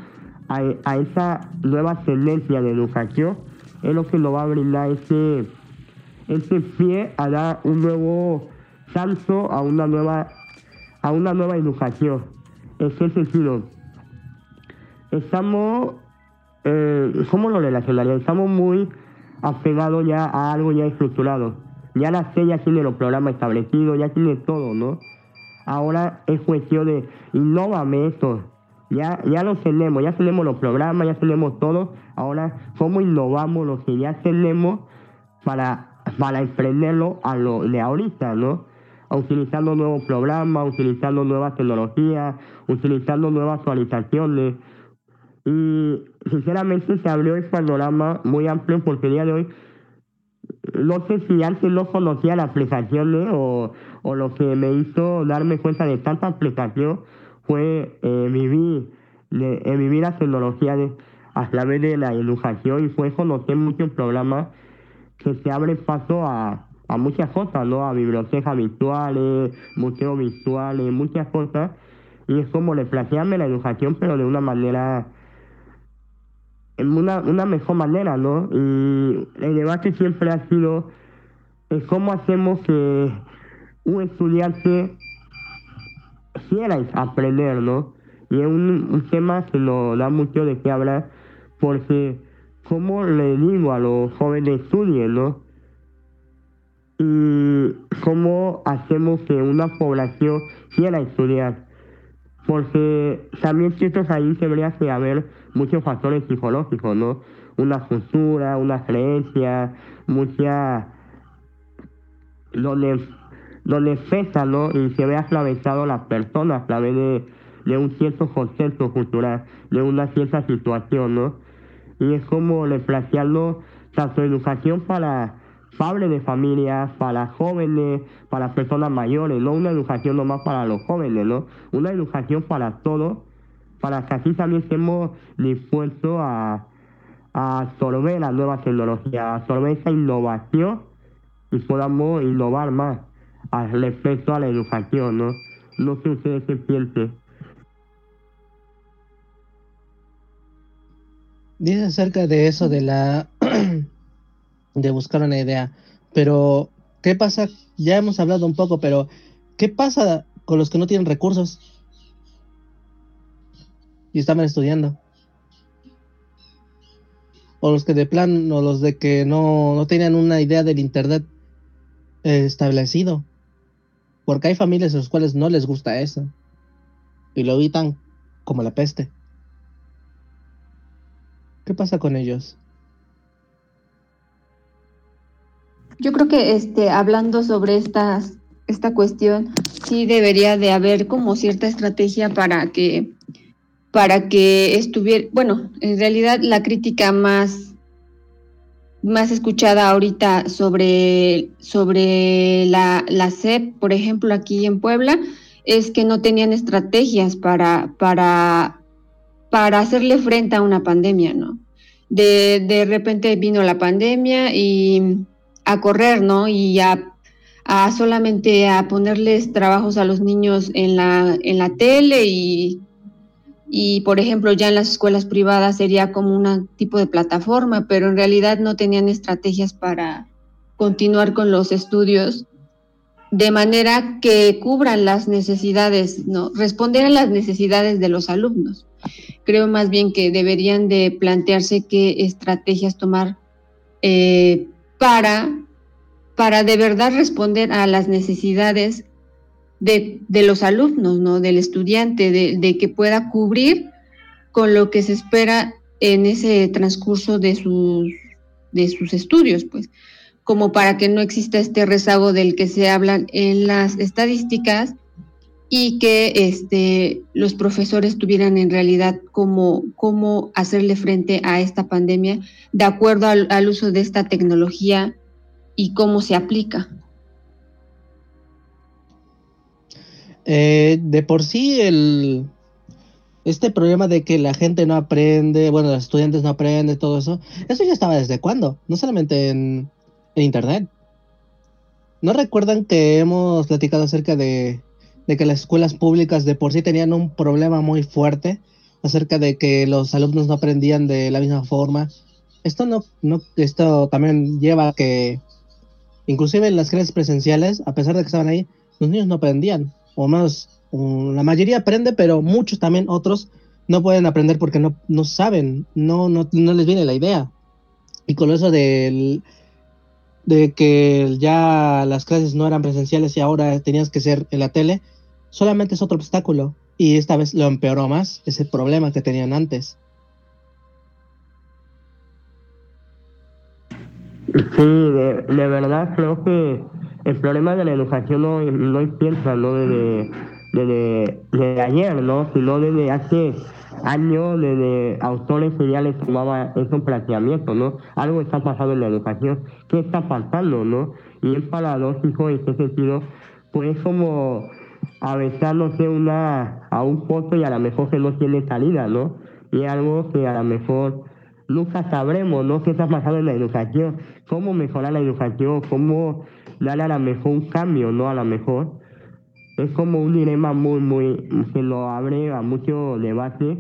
S2: a, a, esa nueva tendencia de educación es lo que nos va a brindar ese, ese pie a dar un nuevo salto a una nueva a una nueva educación. En ese sentido, estamos, eh, ¿cómo lo relacionaría? Estamos muy apegados ya a algo ya estructurado. Ya la C ya tiene los programas establecidos, ya tiene todo, ¿no? Ahora es cuestión de, innóvame esto. Ya, ya lo tenemos, ya tenemos los programas, ya tenemos todo. Ahora, ¿cómo innovamos lo que ya tenemos para, para emprenderlo a lo de ahorita, ¿no? Utilizando nuevos programas, utilizando nuevas tecnologías, utilizando nuevas actualizaciones. Y sinceramente se abrió el panorama muy amplio porque el día de hoy no sé si antes no conocía las aplicaciones o, o lo que me hizo darme cuenta de tanta aplicación fue eh, vivir, eh, vivir la tecnología de, a través de la educación y fue conocer muchos programas que se abren paso a, a muchas cosas, ¿no? A bibliotecas virtuales, museos virtuales, muchas cosas. Y es como reflejarme la educación, pero de una manera, en una, una mejor manera, ¿no? Y el debate siempre ha sido cómo hacemos que un estudiante quiera aprender, ¿no? Y es un, un tema que nos da mucho de qué hablar, porque cómo le digo a los jóvenes estudien, ¿no? Y cómo hacemos que una población quiera estudiar. Porque también ciertos ahí debería que haber muchos factores psicológicos, ¿no? Una cultura, una creencia, mucha... donde, donde pesa, ¿no? Y se ve atravesado las personas a través de, de un cierto concepto cultural, de una cierta situación, ¿no? Y es como desplazarlo tanto educación para padres de familias, para jóvenes, para personas mayores, no una educación nomás para los jóvenes, ¿no? Una educación para todos, para que así también estemos dispuestos a, a absorber la nueva tecnología, a absorber esa innovación y podamos innovar más al respecto a la educación, ¿no? No sé ustedes qué piensen.
S1: Dice acerca de eso de la <clears throat> de buscar una idea. Pero ¿qué pasa? Ya hemos hablado un poco, pero ¿qué pasa con los que no tienen recursos? Y estaban estudiando. O los que de plan, o los de que no, no tenían una idea del Internet eh, establecido. Porque hay familias a las cuales no les gusta eso. Y lo evitan como la peste. ¿Qué pasa con ellos?
S3: Yo creo que este, hablando sobre estas, esta cuestión, sí debería de haber como cierta estrategia para que, para que estuviera, bueno, en realidad la crítica más, más escuchada ahorita sobre, sobre la, la SEP, por ejemplo, aquí en Puebla, es que no tenían estrategias para, para, para hacerle frente a una pandemia, ¿no? De, de repente vino la pandemia y a correr, ¿no? Y a, a, solamente a ponerles trabajos a los niños en la, en la tele y, y, por ejemplo, ya en las escuelas privadas sería como un tipo de plataforma, pero en realidad no tenían estrategias para continuar con los estudios de manera que cubran las necesidades, ¿no? Responder a las necesidades de los alumnos. Creo más bien que deberían de plantearse qué estrategias tomar eh, para, para de verdad responder a las necesidades de, de los alumnos, ¿no? Del estudiante, de, que pueda cubrir con lo que se espera en ese transcurso de sus, de sus estudios, pues como para que no exista este rezago del que se hablan en las estadísticas y que este, los profesores tuvieran en realidad cómo, cómo hacerle frente a esta pandemia de acuerdo al, uso de esta tecnología y cómo se aplica.
S1: Eh, de por sí el este problema de que la gente no aprende, bueno, los estudiantes no aprenden, todo eso, eso ya estaba desde cuándo, no solamente en, en internet. ¿No recuerdan que hemos platicado acerca de, de, que las escuelas públicas de por sí tenían un problema muy fuerte acerca de que los alumnos no aprendían de la misma forma? Esto no, no, esto también lleva a que inclusive en las clases presenciales, a pesar de que estaban ahí, los niños no aprendían, o más, la mayoría aprende, pero muchos también, otros, no pueden aprender porque no, no saben, no, no, no les viene la idea. Y con eso del de que ya las clases no eran presenciales y ahora tenías que ser en la tele, solamente es otro obstáculo. Y esta vez lo empeoró más ese problema que tenían antes.
S2: Sí, de, de verdad creo que el problema de la educación no, no empieza ¿no? Desde, desde, desde ayer, ¿no? sino desde hace años desde autores que ya les tomaba esos planteamientos, ¿no? Algo está pasando en la educación, ¿qué está pasando, no? Y es paradójico en ese sentido, pues como aventándose una, a un pozo y a lo mejor que no tiene salida, ¿no? Y algo que a lo mejor nunca sabremos, ¿no? ¿Qué está pasando en la educación? ¿Cómo mejorar la educación? ¿Cómo darle a lo mejor un cambio, ¿no? A lo mejor es como un dilema muy, muy, que lo abre a mucho debate.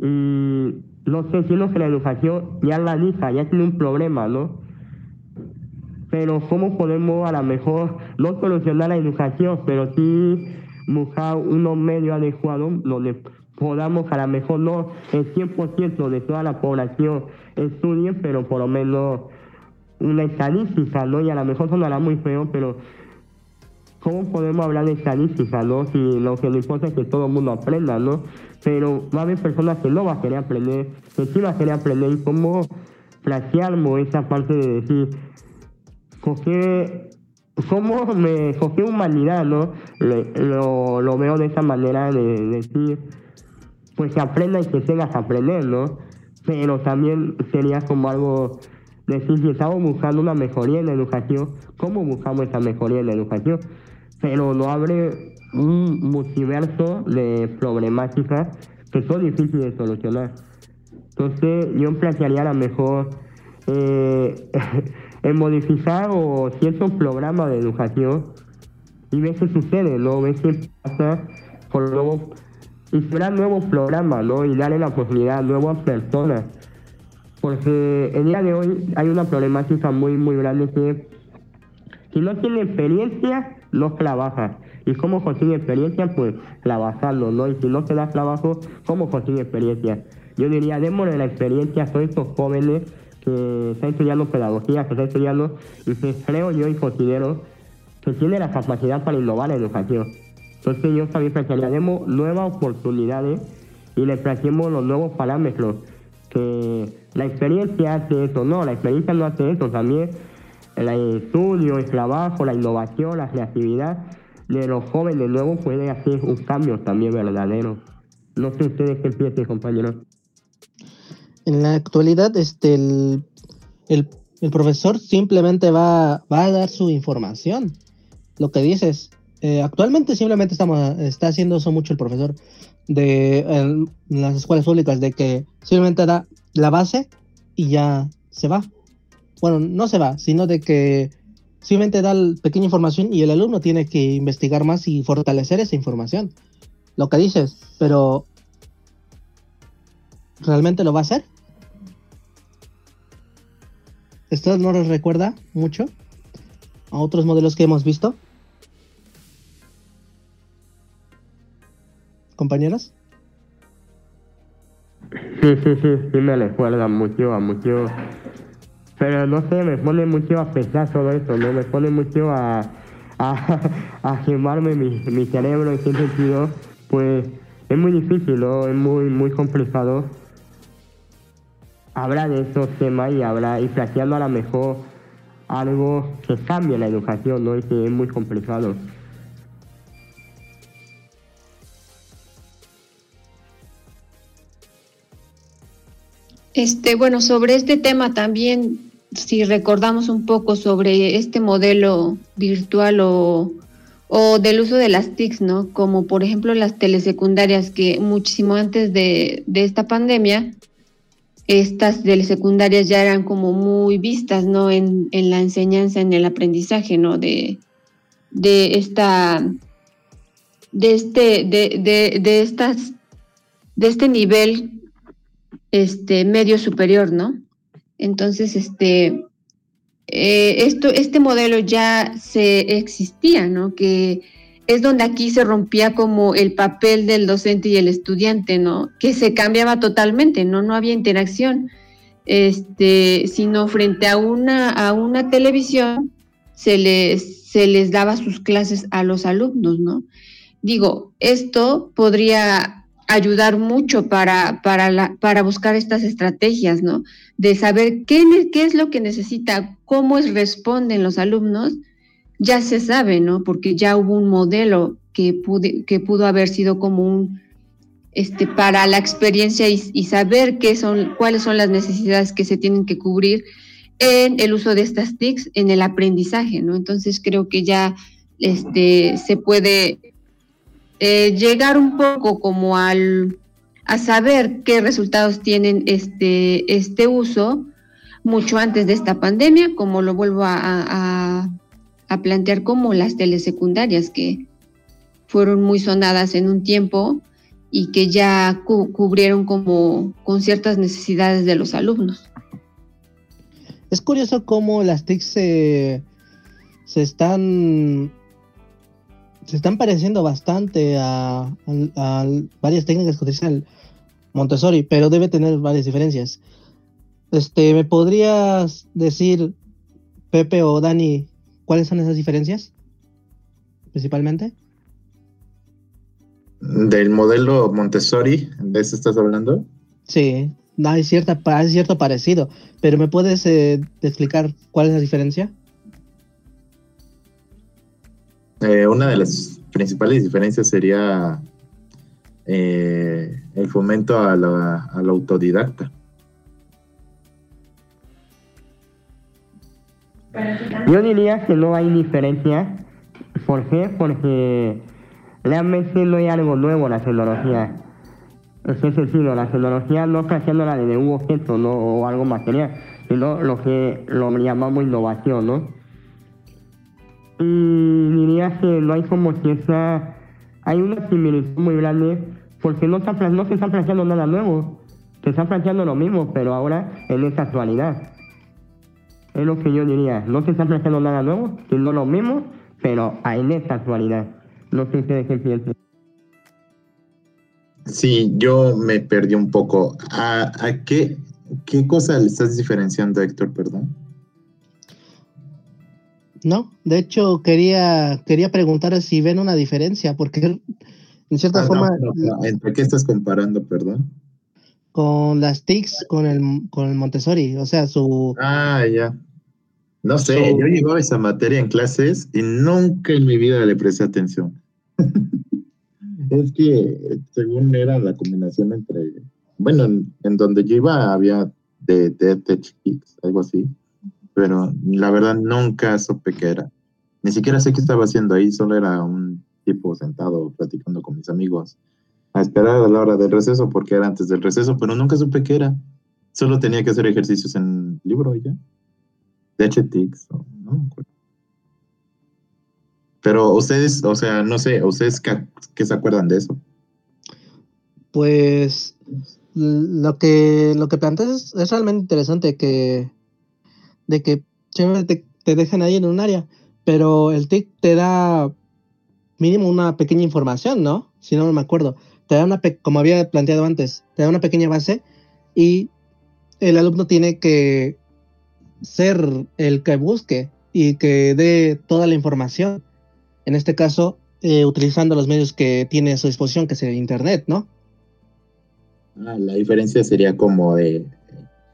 S2: Y no sé, si que la educación ya la lista, ya tiene un problema, ¿no? Pero cómo podemos a lo mejor no solucionar la educación, pero sí buscar unos medios adecuados donde podamos a lo mejor no el 100% de toda la población estudie, pero por lo menos una estadística, ¿no? Y a lo mejor sonará muy feo, pero ¿cómo podemos hablar de estadística, no? Si lo que nos importa es que todo el mundo aprenda, ¿no? Pero va a haber personas que no van a querer aprender, que sí van a querer aprender, y cómo planteamos esa parte de decir, ¿cómo me cogí humanidad, no? lo, lo, veo de esa manera de, decir, pues que aprenda y que tengas a aprender, ¿no? Pero también sería como algo decir, si estamos buscando una mejoría en la educación, ¿cómo buscamos esa mejoría en la educación? pero no abre un multiverso de problemáticas que son difíciles de solucionar. Entonces yo plantearía a lo mejor eh, <laughs> en modificar o cierto programa de educación y ver qué sucede, ¿no? Ver qué pasa con nuevos, inspirar nuevos programas, ¿no? Y darle la posibilidad a nuevas personas. Porque el día de hoy hay una problemática muy, muy grande que Si no tiene experiencia, no trabaja. ¿Y cómo consigue experiencia? Pues trabajando, ¿no? Y si no te das trabajo, ¿cómo consigue experiencia? Yo diría, démosle la experiencia a todos estos jóvenes que están estudiando pedagogía, que están estudiando, y que creo yo y considero que tiene la capacidad para innovar en educación. Entonces yo también pensaría, demos nuevas oportunidades y le planteemos los nuevos parámetros, que la experiencia hace eso, no, la experiencia no hace eso, también el estudio, el trabajo, la innovación, la creatividad de los jóvenes nuevos puede hacer un cambio también verdadero. No sé ustedes qué piensan, compañeros.
S1: En la actualidad, este, el, el, profesor simplemente va, va, a dar su información. Lo que dices, eh, actualmente simplemente estamos, está haciendo eso mucho el profesor de las escuelas públicas, de que simplemente da la base y ya se va. Bueno, no se va, sino de que simplemente da pequeña información y el alumno tiene que investigar más y fortalecer esa información. Lo que dices, pero ¿realmente lo va a hacer? ¿Esto no les recuerda mucho a otros modelos que hemos visto? compañeros?
S2: Sí, sí, sí, sí me recuerda mucho a mucho. Pero no sé, me pone mucho a pensar todo esto, ¿no? Me pone mucho a, a, <laughs> a quemarme mi, mi cerebro en ese sentido. Pues es muy difícil, ¿no? Es muy, muy complicado hablar de esos temas y hablar y planteando a lo mejor algo que cambie la educación, ¿no? Y que es muy complicado.
S3: Este, bueno, sobre este tema también, si recordamos un poco sobre este modelo virtual o, del uso de las TICs, ¿no? Como por ejemplo las telesecundarias, que muchísimo antes de, esta pandemia, estas telesecundarias ya eran como muy vistas, ¿no? En, la enseñanza, en el aprendizaje, ¿no? De, de esta, de este, de, de, de estas, de este nivel este medio superior, ¿no? Entonces, este, eh, esto, este modelo ya se existía, ¿no? Que es donde aquí se rompía como el papel del docente y el estudiante, ¿no? Que se cambiaba totalmente, ¿no? No había interacción, este, sino frente a una, a una televisión se les, se les daba sus clases a los alumnos, ¿no? Digo, esto podría ayudar mucho para, para, la, para buscar estas estrategias, ¿no? De saber qué, qué es lo que necesita, cómo es, responden los alumnos, ya se sabe, ¿no? Porque ya hubo un modelo que, que pudo haber sido como un, este, para la experiencia y, saber qué son, cuáles son las necesidades que se tienen que cubrir en el uso de estas TICs, en el aprendizaje, ¿no? Entonces creo que ya este, se puede eh, llegar un poco como al a saber qué resultados tienen este, este uso mucho antes de esta pandemia, como lo vuelvo a, plantear como las telesecundarias que fueron muy sonadas en un tiempo y que ya cubrieron como con ciertas necesidades de los alumnos.
S1: Es curioso cómo las TIC se, se están se están pareciendo bastante a, varias técnicas que utiliza Montessori, pero debe tener varias diferencias. Este, ¿me podrías decir, Pepe o Dani, cuáles son esas diferencias? Principalmente.
S4: Del modelo Montessori, ¿de eso estás hablando?
S1: Sí, hay, cierta, hay cierto parecido, pero ¿me puedes eh, explicar cuál es la diferencia?
S4: Eh, una de las principales diferencias sería eh, el fomento a la, autodidacta.
S2: Yo diría que no hay diferencia. ¿Por qué? Porque realmente no hay algo nuevo en la tecnología. Es sencillo, la tecnología no está haciéndola de un objeto ¿no? o algo material, sino lo que lo llamamos innovación, ¿no? y diría que no hay como si esa, hay una similitud muy grande porque no, está, no se está planteando nada nuevo, se está planteando lo mismo, pero ahora en esta actualidad. Es lo que yo diría. No se está ofreciendo nada nuevo, sino lo mismo, pero en esta actualidad. No sé ustedes qué piensan.
S4: Sí, yo me perdí un poco. ¿A, qué, qué cosa le estás diferenciando, Héctor? Perdón.
S1: No, de hecho quería, quería preguntar si ven una diferencia, porque en cierta ah, forma...
S4: ¿Entre qué estás comparando, perdón?
S1: Con las TICs, con el, con el Montessori, o sea, su...
S4: Ah, ya. No sé, yo llevaba esa materia en clases y nunca en mi vida le presté atención. <laughs> es que según era la combinación entre, bueno, en, donde yo iba había de, de algo así, pero la verdad nunca supe qué era. Ni siquiera sé qué estaba haciendo ahí, solo era un tipo sentado platicando con mis amigos a esperar a la hora del receso porque era antes del receso, pero nunca supe qué era. Solo tenía que hacer ejercicios en el libro ya. THTX, no Pero ustedes, o sea, no sé, ¿ustedes qué, se acuerdan de eso?
S1: Pues lo que, lo que planteas es, realmente interesante que de que te, te dejan ahí en un área, pero el TIC te da mínimo una pequeña información, ¿no? Si no me acuerdo. Te da una, como había planteado antes, te da una pequeña base y el alumno tiene que ser el que busque y que dé toda la información. En este caso, eh, utilizando los medios que tiene a su disposición, que es el Internet, ¿no?
S4: Ah, la diferencia sería como de,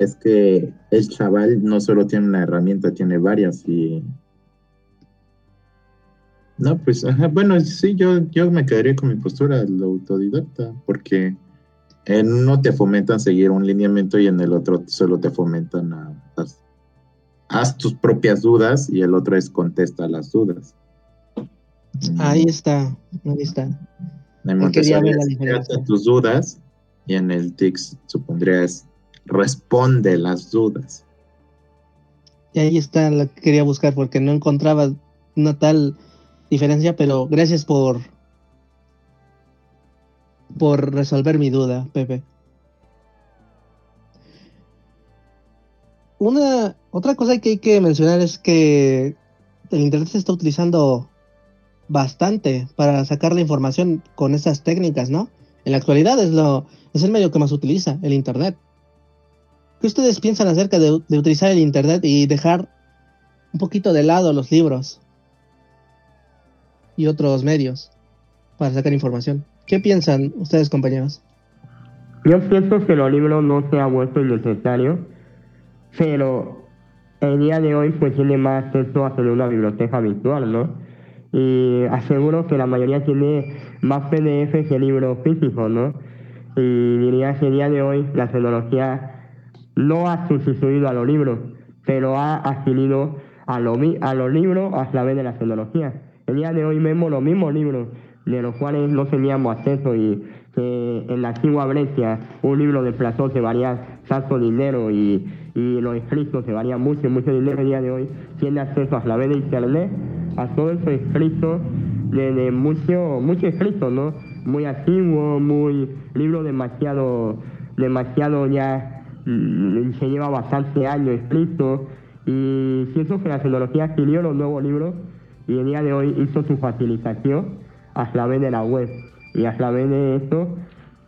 S4: es que el chaval no solo tiene una herramienta, tiene varias y... No, pues, bueno, sí, yo, yo me quedaría con mi postura de autodidacta, porque en uno te fomentan seguir un lineamiento y en el otro solo te fomentan a, haz tus propias dudas y el otro es contesta las dudas.
S1: Ahí está, ahí está.
S4: En tus dudas y en el TICS supondrías responde las dudas.
S1: Y ahí está lo que quería buscar porque no encontraba una tal diferencia, pero gracias por por resolver mi duda, Pepe. Una otra cosa que hay que mencionar es que el internet se está utilizando bastante para sacar la información con esas técnicas, ¿no? En la actualidad es lo es el medio que más utiliza el internet. ¿Qué ustedes piensan acerca de, utilizar el Internet y dejar un poquito de lado los libros y otros medios para sacar información? ¿Qué piensan ustedes, compañeros?
S2: Yo pienso que los libros no se han vuelto innecesarios, pero el día de hoy pues tiene más acceso a tener una biblioteca virtual, ¿no? Y aseguro que la mayoría tiene más PDF que libros físicos, ¿no? Y diría que el día de hoy la tecnología no ha sustituido a los libros, pero ha adquirido a, lo, a los libros a través de la tecnología. El día de hoy vemos los mismos libros de los cuales no teníamos acceso y que en la antigua Grecia un libro de Platón se valía tanto dinero y, y los escritos se valían mucho, mucho dinero. El día de hoy tiene acceso a través de internet a todo eso escrito de, de mucho, mucho escrito, ¿no? Muy antiguo, muy libro demasiado, demasiado ya Mm, se lleva bastante años escrito y siento que la tecnología adquirió los nuevos libros y el día de hoy hizo su facilitación a través de la web. Y a través de esto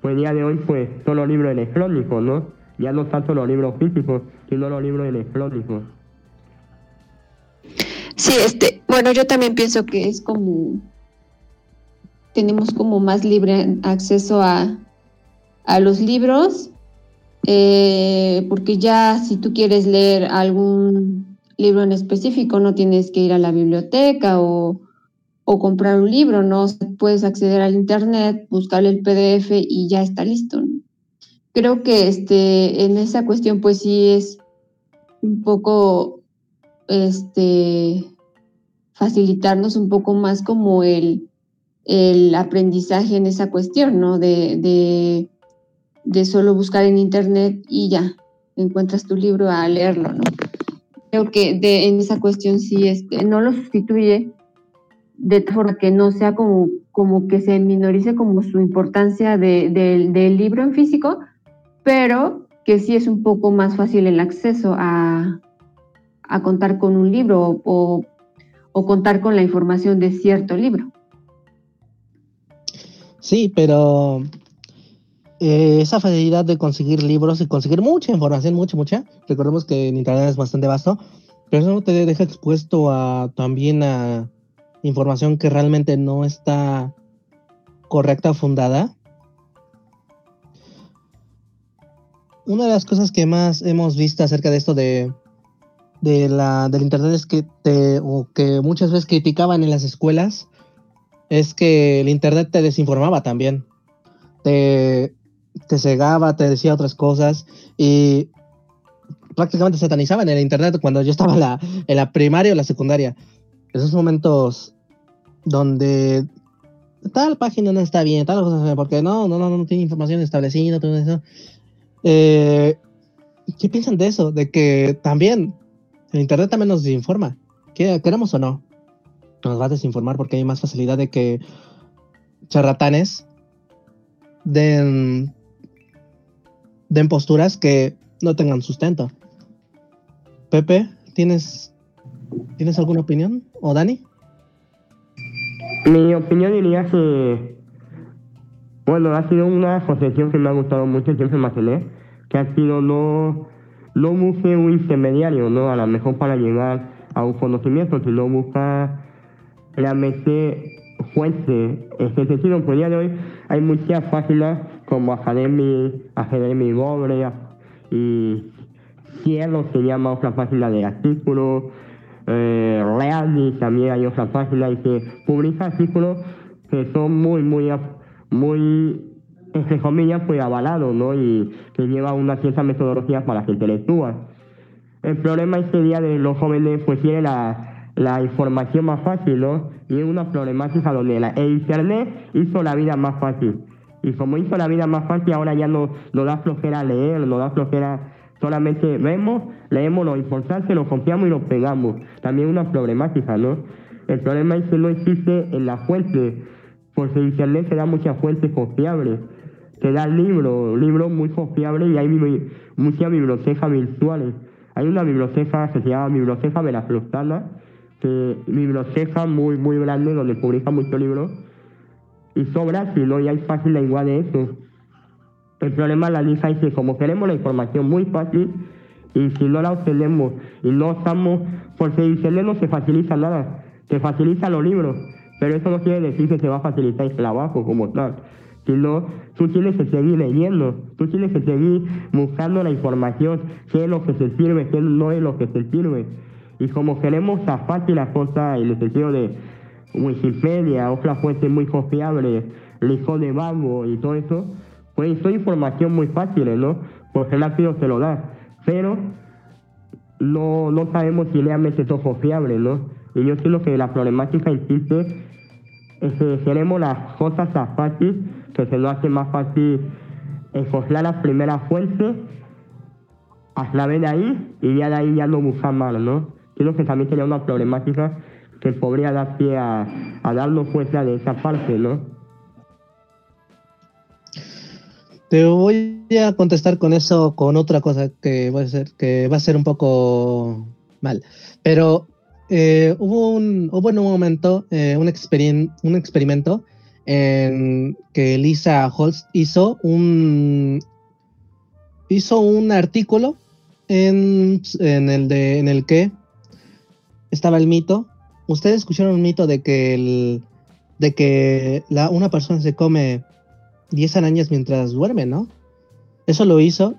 S2: pues el día de hoy pues son los libros electrónicos no ya no tanto los libros físicos sino los libros electrónicos.
S3: Sí este bueno yo también pienso que es como tenemos como más libre acceso a a los libros eh, porque ya si tú quieres leer algún libro en específico, no tienes que ir a la biblioteca o, comprar un libro, ¿no? Puedes acceder al internet, buscar el PDF y ya está listo, Creo que este, en esa cuestión, pues sí es un poco este facilitarnos un poco más como el, el aprendizaje en esa cuestión, ¿no? de de solo buscar en internet y ya, encuentras tu libro a leerlo, ¿no? Creo que de, en esa cuestión sí este, no lo sustituye de forma que no sea como, como que se minorice como su importancia del libro en físico, pero que sí es un poco más fácil el acceso a, a contar con un libro o, o contar con la información de cierto libro.
S1: Sí, pero eh, esa facilidad de conseguir libros y conseguir mucha información, mucha, mucha. Recordemos que en Internet es bastante vasto, pero eso te deja expuesto a también a información que realmente no está correcta fundada. Una de las cosas que más hemos visto acerca de esto de, de la, del Internet es que, te, o que muchas veces criticaban en las escuelas es que el Internet te desinformaba también. Te, te cegaba, te decía otras cosas y prácticamente satanizaban el internet cuando yo estaba en la primaria o la secundaria. Esos momentos donde tal página no está bien, tal cosa, porque no, no, no, no tiene información establecida, todo eso. Eh, ¿Qué piensan de eso? De que también el internet también nos desinforma. ¿Queremos o no? Nos va a desinformar porque hay más facilidad de que charlatanes den den posturas que no tengan sustento. Pepe, ¿tienes, ¿tienes alguna opinión? ¿O Dani?
S2: Mi opinión diría que, bueno, ha sido una asociación que me ha gustado mucho, siempre imaginé, que ha sido no, no busque un intermediario, ¿no? A lo mejor para llegar a un conocimiento, sino busca realmente fuente. En ese sentido, por día de hoy hay muchas páginas como Academy, Academy Gobre y Cielo se llama otra página de artículos, eh, también hay otra página y que publica artículos que son muy, muy, muy, entre comillas, pues avalados, ¿no? Y que lleva una cierta metodología para que intelectúa. El problema es día de los jóvenes pues tiene la, la información más fácil, ¿no? Y es una problemática donde la, el Internet hizo la vida más fácil. Y como hizo la vida más fácil, ahora ya no nos da flojera leer, nos da flojera solamente vemos, leemos lo importante, lo copiamos y lo pegamos. También una problemática, ¿no? El problema es que no existe en la fuente, porque Internet se da muchas fuentes confiables. Se da libros, libros muy confiables y hay muchas bibliotecas virtuales. Hay una biblioteca que se llama Biblioteca Veracruzana, que biblioteca muy, muy grande donde publica muchos libros y sobra si no y hay fácil igual de eso. El problema de la lista es que como queremos la información muy fácil y si no la obtenemos y no estamos, porque Internet no se facilita nada, se facilita los libros, pero eso no quiere decir que se va a facilitar el trabajo como tal. Sino tú tienes que seguir leyendo, tú tienes que seguir buscando la información, qué es lo que se sirve, qué no es lo que se sirve. Y como queremos fácil las cosas en el sentido de Wikipedia, otra fuente muy confiable, hijo de Bango y todo eso, pues son información muy fácil, ¿no? Porque rápido se lo da, pero no, no sabemos si realmente es confiable, ¿no? Y yo creo que la problemática existe es que queremos las cosas tan fácil, que se nos hace más fácil encontrar las primeras fuentes, a través de ahí, y ya de ahí ya no buscar más, ¿no? Creo que también sería una problemática que podría dar pie a, darnos cuenta de esa parte, ¿no?
S1: Te voy a contestar con eso, con otra cosa que va a ser, a un poco mal. Pero eh, hubo, un, hubo en un momento eh, un, un experimento en que Lisa Holst hizo un hizo un artículo en, en, el de, en el que estaba el mito ustedes escucharon un mito de que el, de que la, una persona se come 10 arañas mientras duerme, ¿no? Eso lo hizo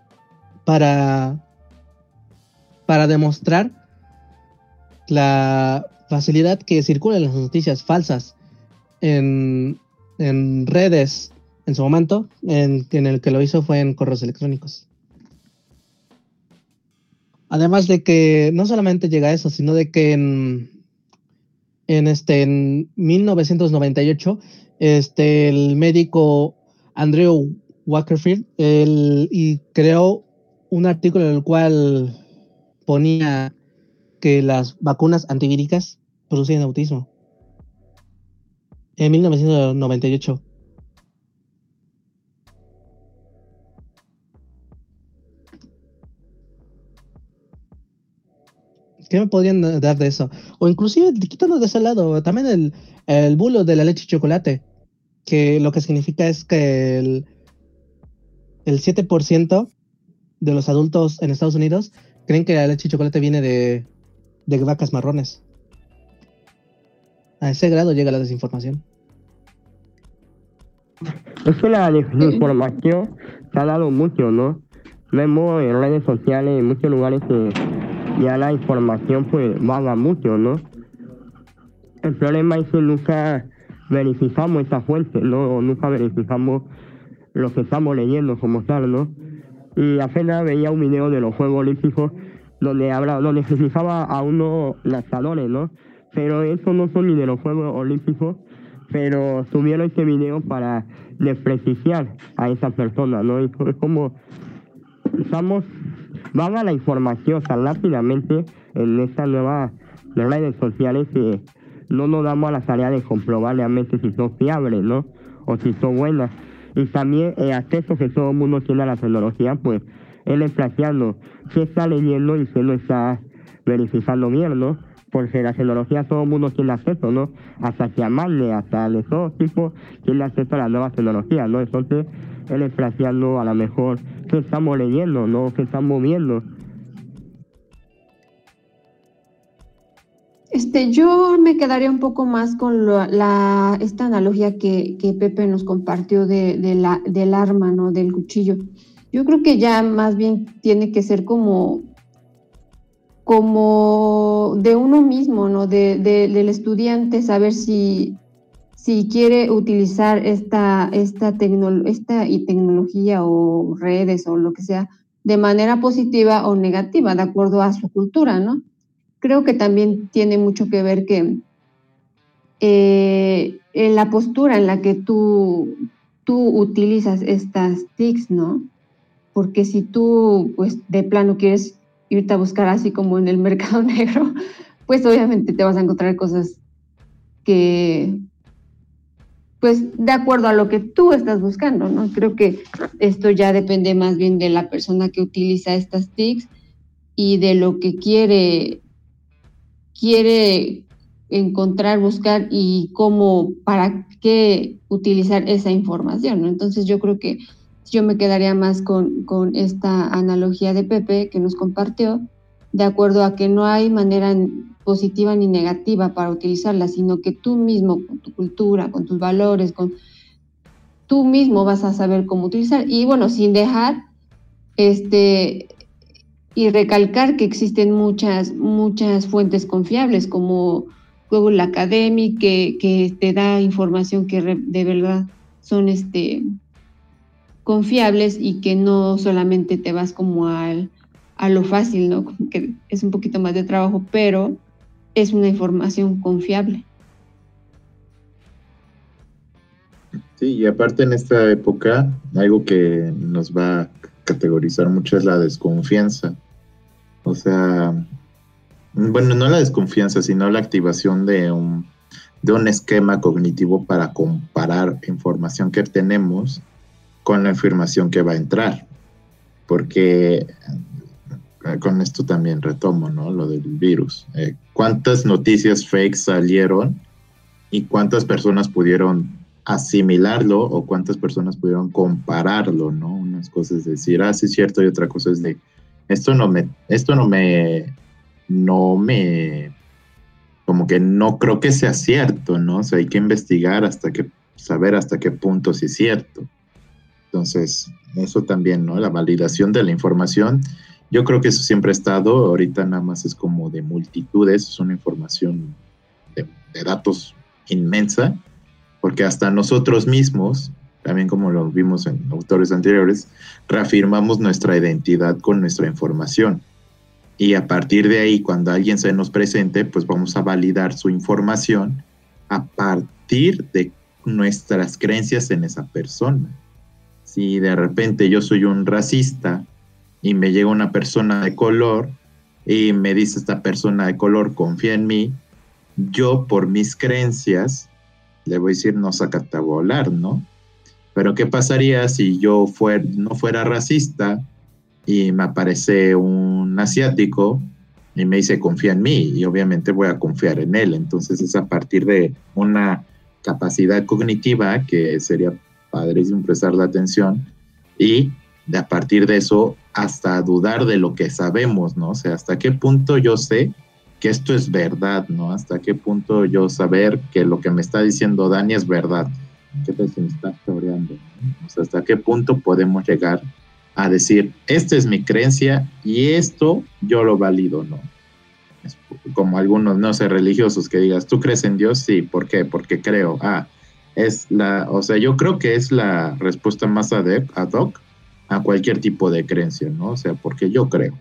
S1: para, para demostrar la facilidad que circulan las noticias falsas en, en redes en su momento, en, en, el que lo hizo fue en correos electrónicos. Además de que no solamente llega a eso, sino de que en, en, este, en 1998, este, el médico Andrew Wakerfield y creó un artículo en el cual ponía que las vacunas antivíricas producían autismo. En 1998. ¿Qué me podrían dar de eso? O inclusive quitando de ese lado, también el, el bulo de la leche chocolate, que lo que significa es que el, el 7% de los adultos en Estados Unidos creen que la leche chocolate viene de, de vacas marrones. A ese grado llega la desinformación.
S2: Es que la desinformación se ha dado mucho, ¿no? Vemos en redes sociales, en muchos lugares que ya la información pues vaga mucho, ¿no? El problema es que nunca verificamos esta fuente, ¿no? nunca verificamos lo que estamos leyendo como tal, ¿no? Y apenas veía un video de los Juegos Olímpicos donde habla, donde se fijaba a unos lanzadores, ¿no? Pero eso no son ni de los Juegos Olímpicos, pero subieron este video para desprestigiar a esa persona, ¿no? es como estamos, van a la información tan rápidamente en estas nuevas redes sociales que no nos damos a la tarea de comprobar realmente si son fiables, ¿no? O si son buenas. Y también el acceso que todo el mundo tiene a la tecnología, pues es plateando qué está leyendo y qué no está verificando bien, ¿no? Porque la tecnología todo el mundo tiene acceso, ¿no? Hasta llamarle, hasta de todo tipo tiene acceso a las nuevas tecnologías, ¿no? Entonces, es plateando a lo mejor qué estamos leyendo, ¿no? ¿Qué estamos viendo?
S3: Este, yo me quedaría un poco más con la, esta analogía que, Pepe nos compartió de, la, del arma, ¿no? Del cuchillo. Yo creo que ya más bien tiene que ser como, como de uno mismo, ¿no? De, del estudiante, saber si, si quiere utilizar esta, esta, esta tecnología o redes o lo que sea de manera positiva o negativa, de acuerdo a su cultura, ¿no? creo que también tiene mucho que ver que eh, en la postura en la que tú, tú utilizas estas TICs, ¿no? Porque si tú, pues, de plano quieres irte a buscar así como en el <laughs> mercado negro, pues obviamente te vas a encontrar cosas que, pues, de acuerdo a lo que tú estás buscando, ¿no? Creo que esto ya depende más bien de la persona que utiliza estas TICs y de lo que quiere quiere encontrar, buscar y cómo, para qué utilizar esa información. ¿no? Entonces yo creo que yo me quedaría más con, con esta analogía de Pepe que nos compartió, de acuerdo a que no hay manera positiva ni negativa para utilizarla, sino que tú mismo, con tu cultura, con tus valores, con tú mismo vas a saber cómo utilizar. Y bueno, sin dejar este y recalcar que existen muchas, muchas fuentes confiables como Google Academy que, que te da información que de verdad son este, confiables y que no solamente te vas como al, a lo fácil, ¿no? que es un poquito más de trabajo, pero es una información confiable.
S4: Sí, y aparte en esta época, algo que nos va categorizar mucho es la desconfianza. O sea, bueno, no la desconfianza, sino la activación de un, de un esquema cognitivo para comparar información que tenemos con la información que va a entrar. Porque con esto también retomo, ¿no? Lo del virus. Eh, ¿Cuántas noticias fake salieron y cuántas personas pudieron asimilarlo o cuántas personas pudieron compararlo, ¿no? Unas cosas es decir, ah, sí es cierto, y otra cosa es de, esto no me, esto no me, no me, como que no creo que sea cierto, ¿no? O sea, hay que investigar hasta que, saber hasta qué punto sí es cierto. Entonces, eso también, ¿no? La validación de la información, yo creo que eso siempre ha estado, ahorita nada más es como de multitudes, es una información de, de datos inmensa, porque hasta nosotros mismos, también como lo vimos en autores anteriores, reafirmamos nuestra identidad con nuestra información. Y a partir de ahí, cuando alguien se nos presente, pues vamos a validar su información a partir de nuestras creencias en esa persona. Si de repente yo soy un racista y me llega una persona de color y me dice esta persona de color confía en mí, yo por mis creencias le voy a decir no sácate a volar, ¿no? Pero ¿qué pasaría si yo no fuera racista y me aparece un asiático y me dice confía en mí y obviamente voy a confiar en él. Entonces es a partir de una capacidad cognitiva que sería padrísimo prestar la atención y de a partir de eso hasta dudar de lo que sabemos, ¿no? O sea, hasta qué punto yo sé que esto es verdad, ¿no? Hasta qué punto yo saber que lo que me está diciendo Dani es verdad. ¿Qué tal se me está floreando? O sea, hasta qué punto podemos llegar a decir, esta es mi creencia y esto yo lo valido, ¿no? como algunos, no sé, religiosos que digas, ¿tú crees en Dios? Sí, ¿por qué? Porque creo. Ah, es la, o sea, yo creo que es la respuesta más ad hoc a cualquier tipo de creencia, ¿no? O sea, porque yo creo.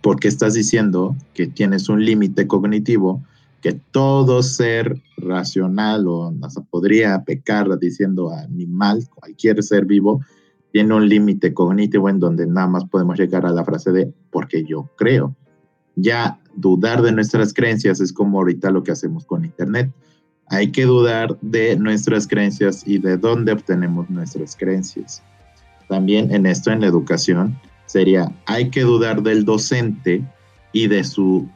S4: Porque estás diciendo que tienes un límite cognitivo que todo ser racional o podría pecar diciendo animal, cualquier ser vivo, tiene un límite cognitivo en donde nada más podemos llegar a la frase de porque yo creo. Ya dudar de nuestras creencias es como ahorita lo que hacemos con Internet. Hay que dudar de nuestras creencias y de dónde obtenemos nuestras creencias. También en esto, en la educación, sería, hay que dudar del docente y de su,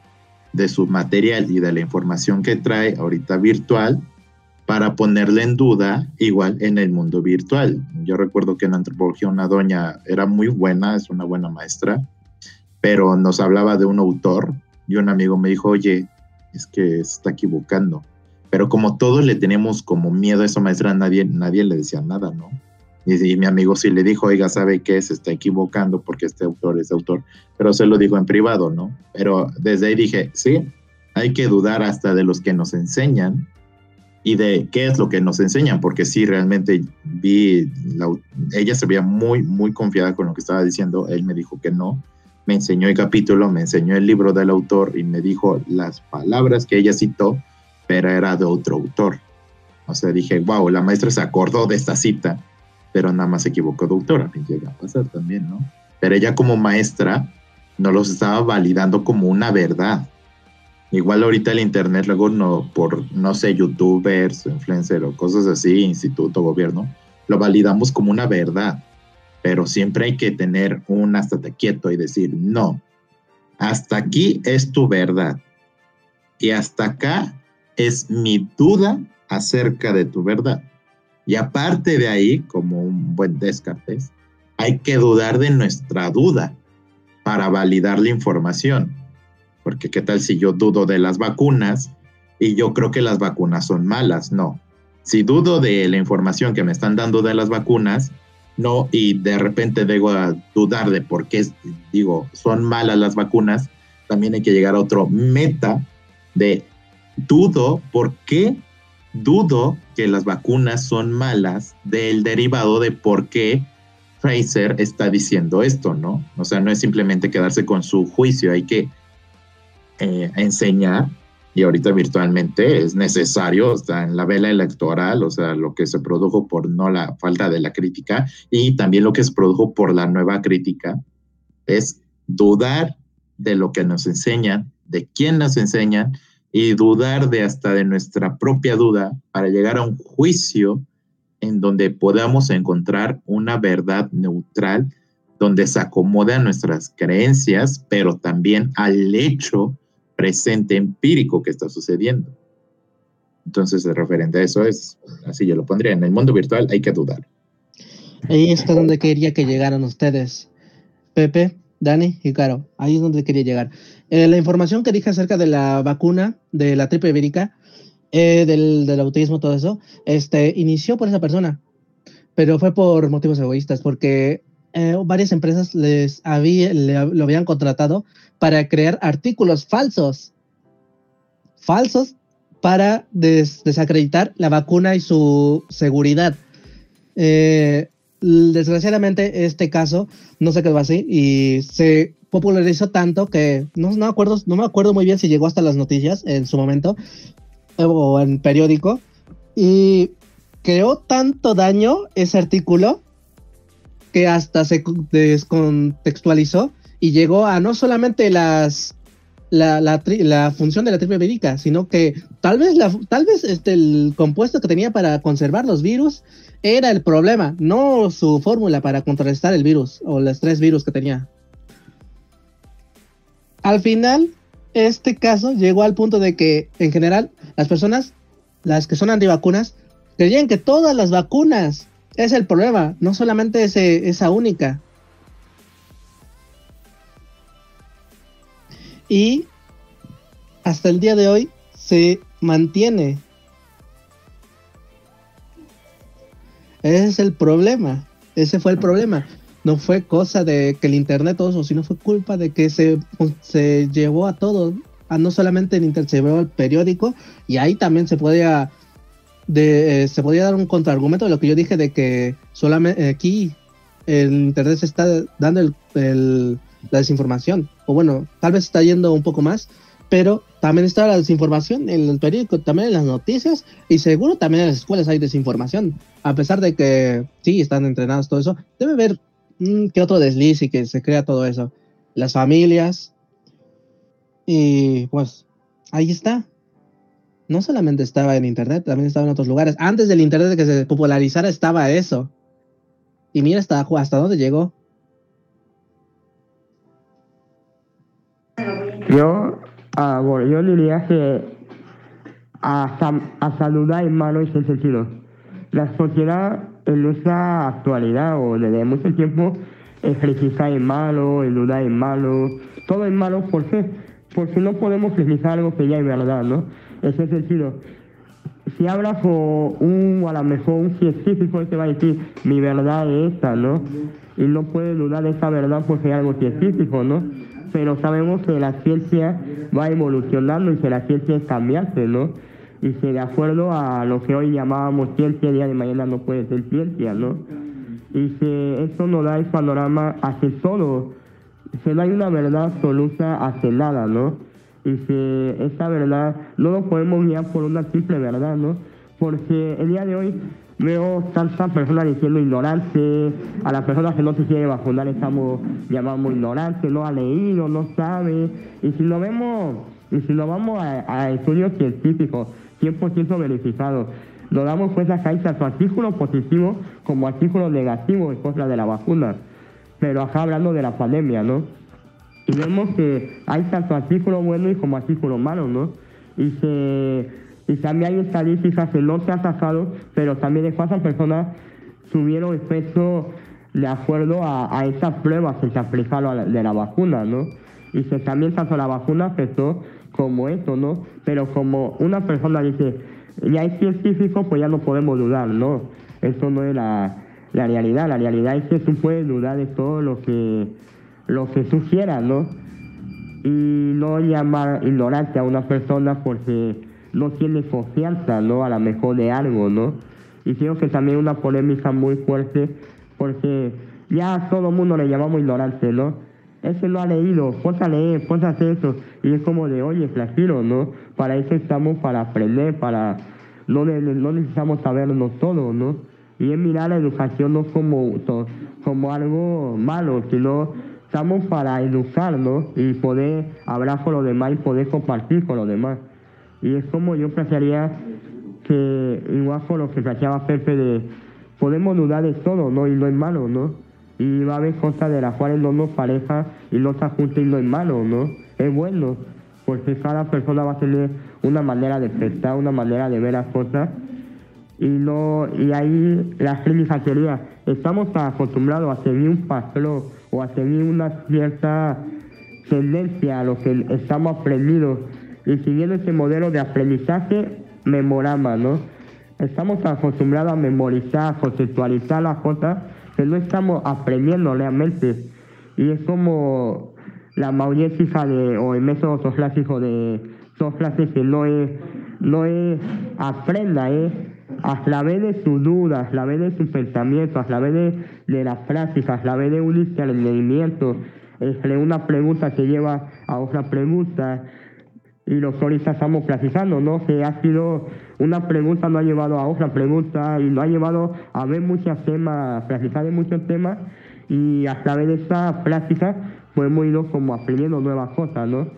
S4: de su material y de la información que trae ahorita virtual para ponerle en duda igual en el mundo virtual. Yo recuerdo que en antropología una doña era muy buena, es una buena maestra, pero nos hablaba de un autor y un amigo me dijo, oye, es que está equivocando. Pero como todos le tenemos como miedo a esa maestra, nadie, nadie le decía nada, ¿no? Y, mi amigo sí le dijo, oiga, ¿sabe qué? Se está equivocando porque este autor es autor. Pero se lo dijo en privado, ¿no? Pero desde ahí dije, sí, hay que dudar hasta de los que nos enseñan y de qué es lo que nos enseñan, porque sí, realmente vi, ella se veía muy, muy confiada con lo que estaba diciendo, él me dijo que no, me enseñó el capítulo, me enseñó el libro del autor y me dijo las palabras que ella citó, pero era de otro autor. O sea, dije, wow, la maestra se acordó de esta cita, pero nada más se equivocó de autor, a mí llega a pasar también, ¿no? Pero ella como maestra no los estaba validando como una verdad, Igual ahorita el internet, luego no, por, no sé, youtubers, influencers o cosas así, instituto, gobierno, lo validamos como una verdad. Pero siempre hay que tener un hasta quieto y decir, no, hasta aquí es tu verdad. Y hasta acá es mi duda acerca de tu verdad. Y aparte de ahí, como un buen Descartes, hay que dudar de nuestra duda para validar la información porque qué tal si yo dudo de las vacunas y yo creo que las vacunas son malas, no. Si dudo de la información que me están dando de las vacunas, no, y de repente debo dudar de por qué, digo, son malas las vacunas, también hay que llegar a otro meta de dudo por qué dudo que las vacunas son malas del derivado de por qué Fraser está diciendo esto, ¿no? O sea, no es simplemente quedarse con su juicio, hay que eh, enseñar y ahorita virtualmente es necesario, está en la vela electoral, o sea, lo que se produjo por no la falta de la crítica y también lo que se produjo por la nueva crítica es dudar de lo que nos enseñan, de quién nos enseñan y dudar de hasta de nuestra propia duda para llegar a un juicio en donde podamos encontrar una verdad neutral donde se acomode a nuestras creencias, pero también al hecho presente empírico que está sucediendo. Entonces, referente a eso es, así yo lo pondría, en el mundo virtual hay que dudar.
S1: Ahí está donde quería que llegaran ustedes. Pepe, Dani y Caro, ahí es donde quería llegar. Eh, la información que dije acerca de la vacuna de la triple ibérica, eh, del, del, autismo, todo eso, este, inició por esa persona, pero fue por motivos egoístas, porque eh, varias empresas les había, lo habían contratado para crear artículos falsos, falsos para desacreditar la vacuna y su seguridad. Desgraciadamente este caso no se quedó así y se popularizó tanto que no, acuerdo, no me acuerdo muy bien si llegó hasta las noticias en su momento o en periódico y creó tanto daño ese artículo que hasta se descontextualizó y llegó a no solamente las la, la, función de la triple médica, sino que tal vez, la, tal vez este, el compuesto que tenía para conservar los virus era el problema, no su fórmula para contrarrestar el virus o los tres virus que tenía. Al final, este caso llegó al punto de que, en general, las personas, las que son antivacunas, creían que todas las vacunas es el problema, no solamente ese, esa única. Y hasta el día de hoy se mantiene. Ese es el problema. Ese fue el problema. No fue cosa de que el internet todo eso, sino fue culpa de que se, se llevó a todo. A no solamente el internet, se llevó al periódico y ahí también se podía de, eh, se podía dar un contraargumento de lo que yo dije de que solamente aquí el internet se está dando el, la desinformación o bueno tal vez está yendo un poco más pero también está la desinformación en el periódico, también en las noticias y seguro también en las escuelas hay desinformación. A pesar de que sí están entrenados todo eso, debe haber que otro desliz y que se crea todo eso. Las familias y pues ahí está. No solamente estaba en internet, también estaba en otros lugares. Antes del internet que se popularizara estaba eso. Y mira hasta, hasta dónde llegó.
S2: Yo Ah, bueno, yo diría que a, a saludar en malo ese sentido. La sociedad en nuestra actualidad o desde mucho tiempo es criticar en malo, el dudar en malo, todo es malo, ¿por qué? Porque no podemos criticar algo que ya es verdad, ¿no? Ese sentido. Si hablas con un, a lo mejor un científico, te va a decir, mi verdad es esta, ¿no? Y no puede dudar de esa verdad porque es algo científico, ¿no? pero sabemos que la ciencia va evolucionando y que la ciencia es cambiante, ¿no? Y que de acuerdo a lo que hoy llamábamos ciencia, el día de mañana no puede ser ciencia, ¿no? Y que eso nos da el panorama hacia todo, que no hay una verdad absoluta hacia nada, ¿no? Y que esa verdad no lo podemos guiar por una simple verdad, ¿no? Porque el día de hoy Veo tantas personas diciendo ignorante, a las personas que no se quieren vacunar estamos llamando ignorante, no ha leído, no sabe. Y si lo vemos, y si lo vamos a, estudios científicos, 100% verificados, nos damos cuenta que hay tanto artículos positivos como artículos negativos en contra de la vacuna. Pero acá hablando de la pandemia, ¿no? Y vemos que hay tanto artículos buenos como artículos malos, ¿no? Y se y también hay estadísticas que no se han sacado, pero también de cuántas personas tuvieron efecto de acuerdo a, a esas pruebas que se aplicaron de la vacuna, ¿no? Y que también tanto la vacuna afectó como esto, ¿no? Pero como una persona dice, ya es científico, pues ya no podemos dudar, ¿no? Eso no es la, la realidad, la realidad es que tú puedes dudar de todo lo que, lo que tú ¿no? Y no llamar ignorante a una persona porque no tiene confianza, ¿no? A lo mejor de algo, ¿no? Y creo que también una polémica muy fuerte, porque ya a todo mundo le llamamos ignorante, ¿no? Ese lo ha leído, ponte a leer, ponte a hacer eso. Y es como de, oye, tranquilo, ¿no? Para eso estamos, para aprender, para... No, necesitamos sabernos todo, ¿no? Y es mirar la educación no como, como algo malo, sino estamos para educarnos y poder hablar con los demás y poder compartir con los demás. Y es como yo pensaría que, igual con lo que planteaba Pepe, de podemos dudar de todo, ¿no? Y no es malo, ¿no? Y va a haber cosas de las cuales no nos pareja y no se ajusta y no es malo, ¿no? Es bueno, porque cada persona va a tener una manera de pensar, una manera de ver las cosas. Y, no, y ahí la clínica sería, estamos acostumbrados a seguir un patrón o a seguir una cierta tendencia a lo que estamos aprendidos y siguiendo ese modelo de aprendizaje memorama, ¿no? Estamos acostumbrados a memorizar, a conceptualizar las cosas, pero no estamos aprendiendo realmente. Y es como la mayoría de, o el método clásico de son clases que no es, no es aprenda, es a través de sus dudas, a través de sus pensamientos, a través de, de las prácticas, a través de un discernimiento, entre una pregunta que lleva a otra pregunta, y los ahorita estamos platicando, ¿no? Que ha sido una pregunta, no ha llevado a otra pregunta y no ha llevado a ver muchos temas, platicar de muchos temas y a través de esa práctica pues hemos ido como aprendiendo nuevas cosas, ¿no?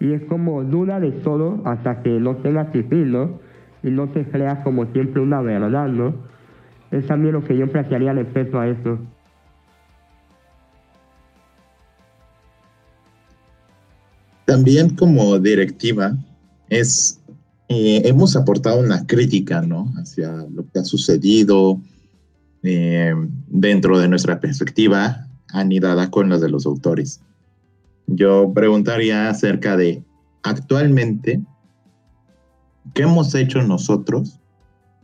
S2: Y es como duda de todo hasta que no tengas fin, ¿no? Y no te creas como siempre una verdad, ¿no? Es también lo que yo plantearía respecto a eso.
S4: También como directiva es, eh, hemos aportado una crítica, ¿no? Hacia lo que ha sucedido eh, dentro de nuestra perspectiva anidada con la de los autores. Yo preguntaría acerca de actualmente, ¿qué hemos hecho nosotros,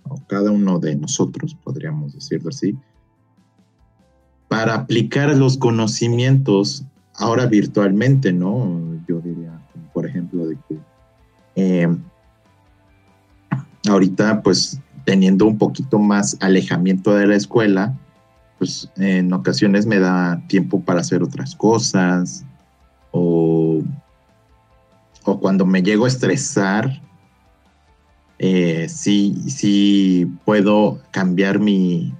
S4: o cada uno de nosotros, podríamos decirlo así, para aplicar los conocimientos ahora virtualmente, ¿no? Yo diría, por ejemplo, de que eh, ahorita, pues, teniendo un poquito más alejamiento de la escuela, pues en ocasiones me da tiempo para hacer otras cosas o, o cuando me llego a estresar, eh, sí, puedo cambiar mi,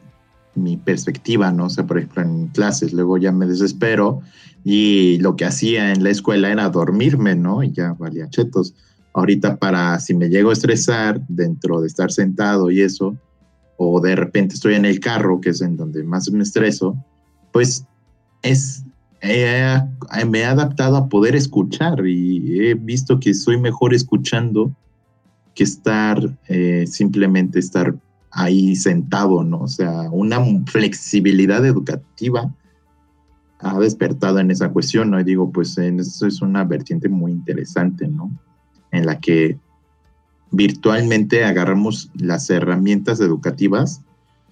S4: mi perspectiva, ¿no? O sea, por ejemplo, en clases, luego ya me desespero y lo que hacía en la escuela era dormirme, ¿no? Y ya valía chetos. Ahorita para, si me llego a estresar dentro de estar sentado y eso, o de repente estoy en el carro, que es en donde más me estreso, pues es, me he adaptado a poder escuchar y he visto que soy mejor escuchando que estar, eh, simplemente estar ahí sentado, ¿no? O sea, una flexibilidad educativa ha despertado en esa cuestión, ¿no? Y digo, pues eso es una vertiente muy interesante, ¿no? En la que virtualmente agarramos las herramientas educativas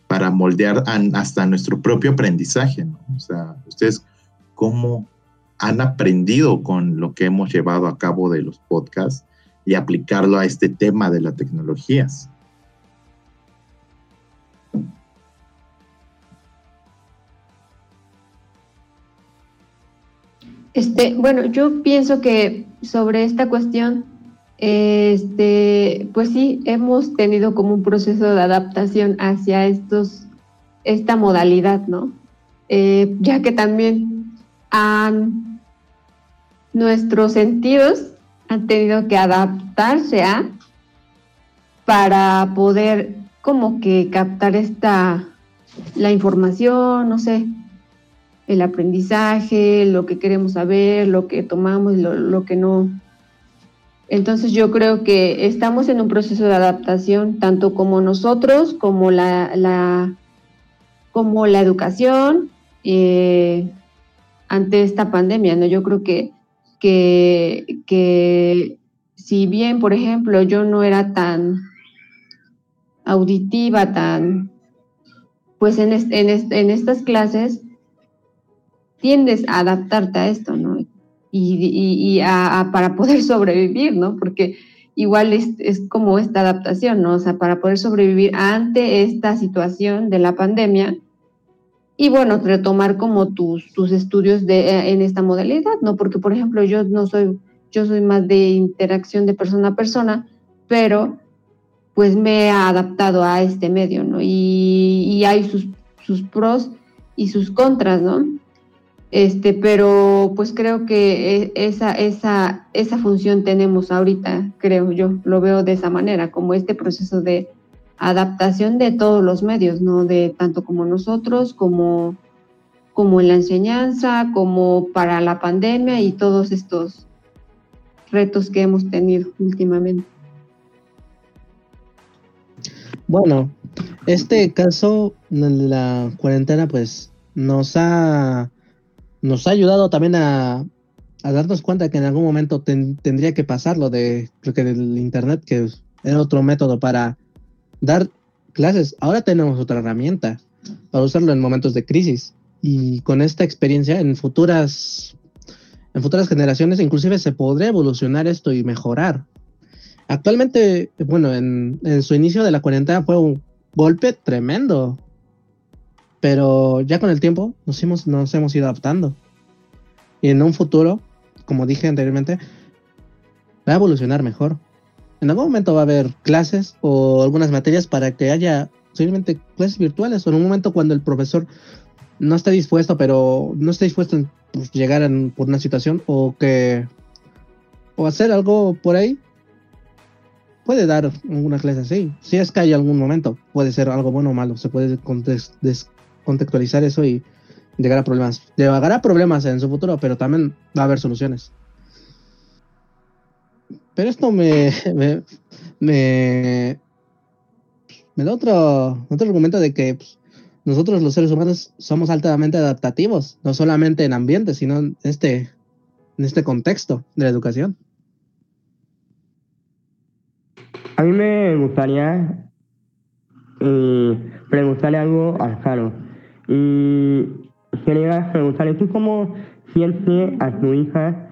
S4: para moldear hasta nuestro propio aprendizaje, ¿no? O sea, ustedes cómo han aprendido con lo que hemos llevado a cabo de los podcasts y aplicarlo a este tema de las tecnologías.
S3: Este, bueno, yo pienso que sobre esta cuestión, este, pues sí, hemos tenido como un proceso de adaptación hacia estos, esta modalidad, ¿no? Eh, ya que también nuestros sentidos han tenido que adaptarse a para poder como que captar esta la información, no sé, el aprendizaje, lo que queremos saber, lo que tomamos, lo, lo que no. Entonces yo creo que estamos en un proceso de adaptación, tanto como nosotros, como la, la como la educación eh, ante esta pandemia. ¿no? Yo creo que, que, que si bien, por ejemplo, yo no era tan auditiva, tan, pues en, en, en estas clases, tiendes a adaptarte a esto, ¿no? Y, a, para poder <laughs> sobrevivir, ¿no? Porque igual es, como esta adaptación, ¿no? O sea, para poder sobrevivir ante esta situación de la pandemia y bueno, retomar como tus, tus estudios de, eh, en esta modalidad, ¿no? Porque, por ejemplo, yo no soy, yo soy más de interacción de persona a persona, pero pues me he adaptado a este medio, ¿no? Y, y hay sus, sus pros y sus contras, ¿no? Este, pero pues creo que e, esa, esa, esa función tenemos ahorita, creo yo, lo veo de esa manera, como este proceso de adaptación de todos los medios, ¿no? De tanto como nosotros, como, como en la enseñanza, como para la pandemia y todos estos retos que hemos tenido últimamente.
S1: Bueno, este caso, la cuarentena, pues nos ha nos ha ayudado también a, darnos cuenta que en algún momento tendría que pasar lo de, creo que del internet, que era otro método para dar clases. Ahora tenemos otra herramienta para usarlo en momentos de crisis. Y con esta experiencia, en futuras, en futuras generaciones, inclusive se podría evolucionar esto y mejorar. Actualmente, bueno, en, en su inicio de la cuarentena fue un golpe tremendo pero ya con el tiempo nos hemos, nos hemos ido adaptando. Y en un futuro, como dije anteriormente, va a evolucionar mejor. En algún momento va a haber clases o algunas materias para que haya simplemente clases virtuales o en un momento cuando el profesor no esté dispuesto, pero no esté dispuesto a pues, llegar por una situación o que o hacer algo por ahí, puede dar una clase así. Si es que hay algún momento, puede ser algo bueno o malo, se puede contextualizar eso y llegar a problemas. Llegará a problemas en su futuro, pero también va a haber soluciones. pero esto <laughs> me, me, me, da otro, otro argumento de que pues, nosotros los seres humanos somos altamente adaptativos, no solamente en ambiente, sino en este, en este contexto de la educación.
S2: A mí me gustaría eh, preguntarle algo a Caro. Y quería preguntarle, ¿tú cómo sientes a tu hija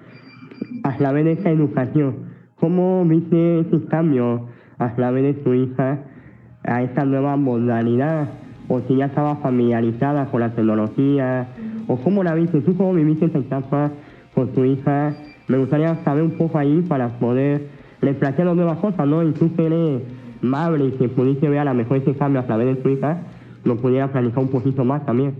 S2: a través de esa educación? ¿Cómo viste ese cambio a través de tu hija a esa nueva modalidad? ¿O si ya estaba familiarizada con la tecnología? ¿O cómo la viste? ¿Tú cómo viviste esa etapa con tu hija? Me gustaría saber un poco ahí para poder le plantearon nuevas cosas, ¿no? Y tú que eres madre y que pudiste ver a lo mejor ese cambio a través de tu hija, lo pudiera planificar un poquito más también.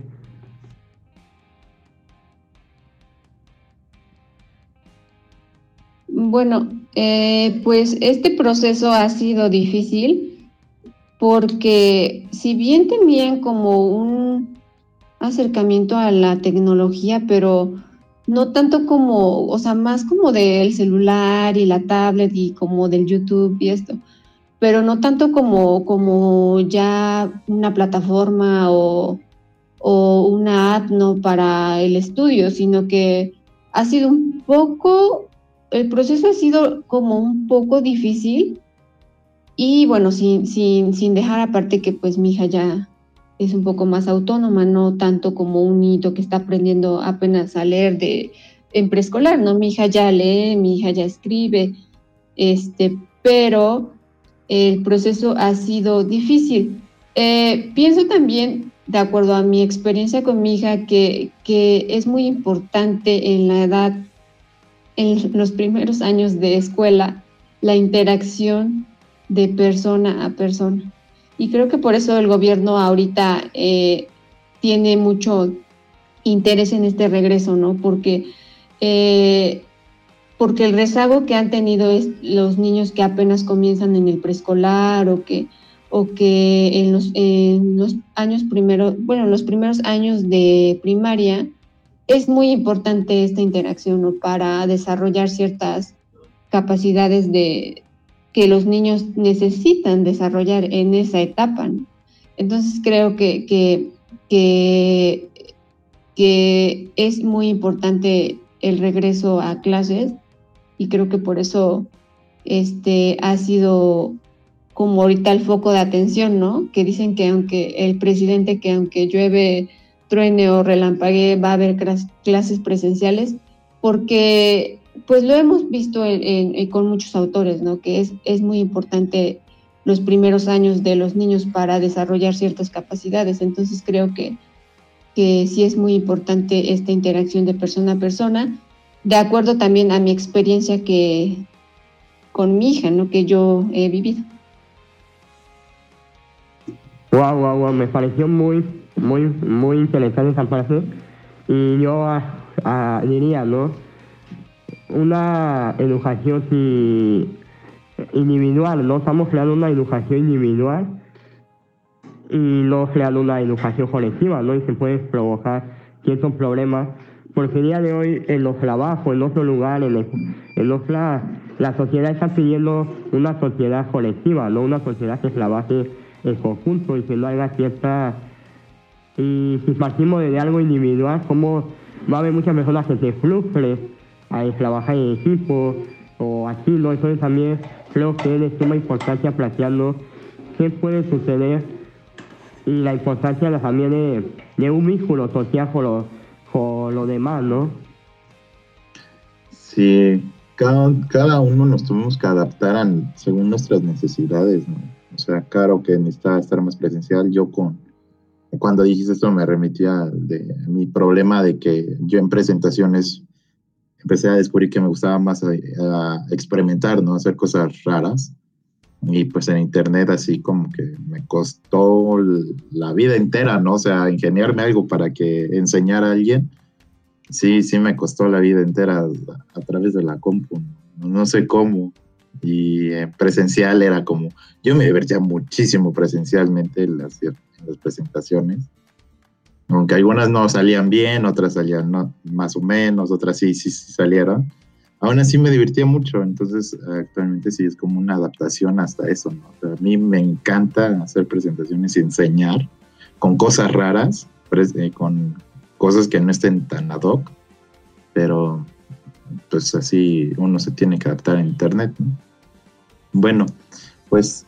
S3: Bueno, eh, pues este proceso ha sido difícil porque si bien tenían como un acercamiento a la tecnología, pero no tanto como, o sea, más como del celular y la tablet y como del YouTube y esto, pero no tanto como, como ya una plataforma o, o una app ¿no? para el estudio, sino que ha sido un poco, el proceso ha sido como un poco difícil y bueno, sin, sin, sin dejar aparte que pues mi hija ya es un poco más autónoma, no tanto como un niño que está aprendiendo apenas a leer de, en preescolar, ¿no? Mi hija ya lee, mi hija ya escribe, este, pero el proceso ha sido difícil. Eh, pienso también, de acuerdo a mi experiencia con mi hija, que, es muy importante en la edad, en los primeros años de escuela, la interacción de persona a persona. Y creo que por eso el gobierno ahorita eh, tiene mucho interés en este regreso, ¿no? Porque, eh, porque el rezago que han tenido es los niños que apenas comienzan en el preescolar o que, o que en, los, años primeros, bueno, en los primeros años de primaria, es muy importante esta interacción para desarrollar ciertas capacidades de, que los niños necesitan desarrollar en esa etapa. Entonces creo que, que, que, es muy importante el regreso a clases y creo que por eso este, ha sido como ahorita el foco de atención, ¿no? Que dicen que aunque el presidente, que aunque llueve, truene o relampague, va a haber clases presenciales, porque pues lo hemos visto con muchos autores, ¿no? Que es, es muy importante los primeros años de los niños para desarrollar ciertas capacidades. Entonces creo que, que sí es muy importante esta interacción de persona a persona, de acuerdo también a mi experiencia que con mi hija, ¿no? Que yo he vivido.
S2: Wow, wow, wow, me pareció muy, muy, muy interesante esa frase. Y yo ah, ah, diría, ¿no? una educación individual, ¿no? Estamos creando una educación individual y no creando una educación colectiva, ¿no? Y se puede provocar ciertos problemas, porque el día de hoy en los trabajos, en otros lugares, en, en otra, la sociedad está pidiendo una sociedad colectiva, ¿no? Una sociedad que trabaje en conjunto y que no haya cierta... Y si partimos de algo individual, como va a haber muchas personas que se frustren a trabajar en equipo o así, ¿no? Entonces también creo que es de suma importancia planteando qué puede suceder y la importancia también de, un vínculo social con lo, lo demás, ¿no?
S4: Sí, cada, cada uno nos tuvimos que adaptar según nuestras necesidades, ¿no? O sea, claro que necesitaba estar más presencial. Yo con, cuando dijiste esto me remitía de mi problema de que yo en presentaciones empecé a descubrir que me gustaba más a, eh, experimentar, ¿no? Hacer cosas raras. Y pues en internet así como que me costó la vida entera, ¿no? O sea, ingeniarme algo para que enseñara a alguien. Sí, sí me costó la vida entera a, través de la compu. No, sé cómo. Y presencial era como, yo me divertía muchísimo presencialmente en las, en las presentaciones aunque algunas no salían bien, otras salían más o menos, otras sí, sí, sí salieron. aún así me divertía mucho, entonces actualmente sí es como una adaptación hasta eso, a mí me encanta hacer presentaciones y enseñar con cosas raras, eh, con cosas que no estén tan ad hoc, pero pues así uno se tiene que adaptar a internet. Bueno, pues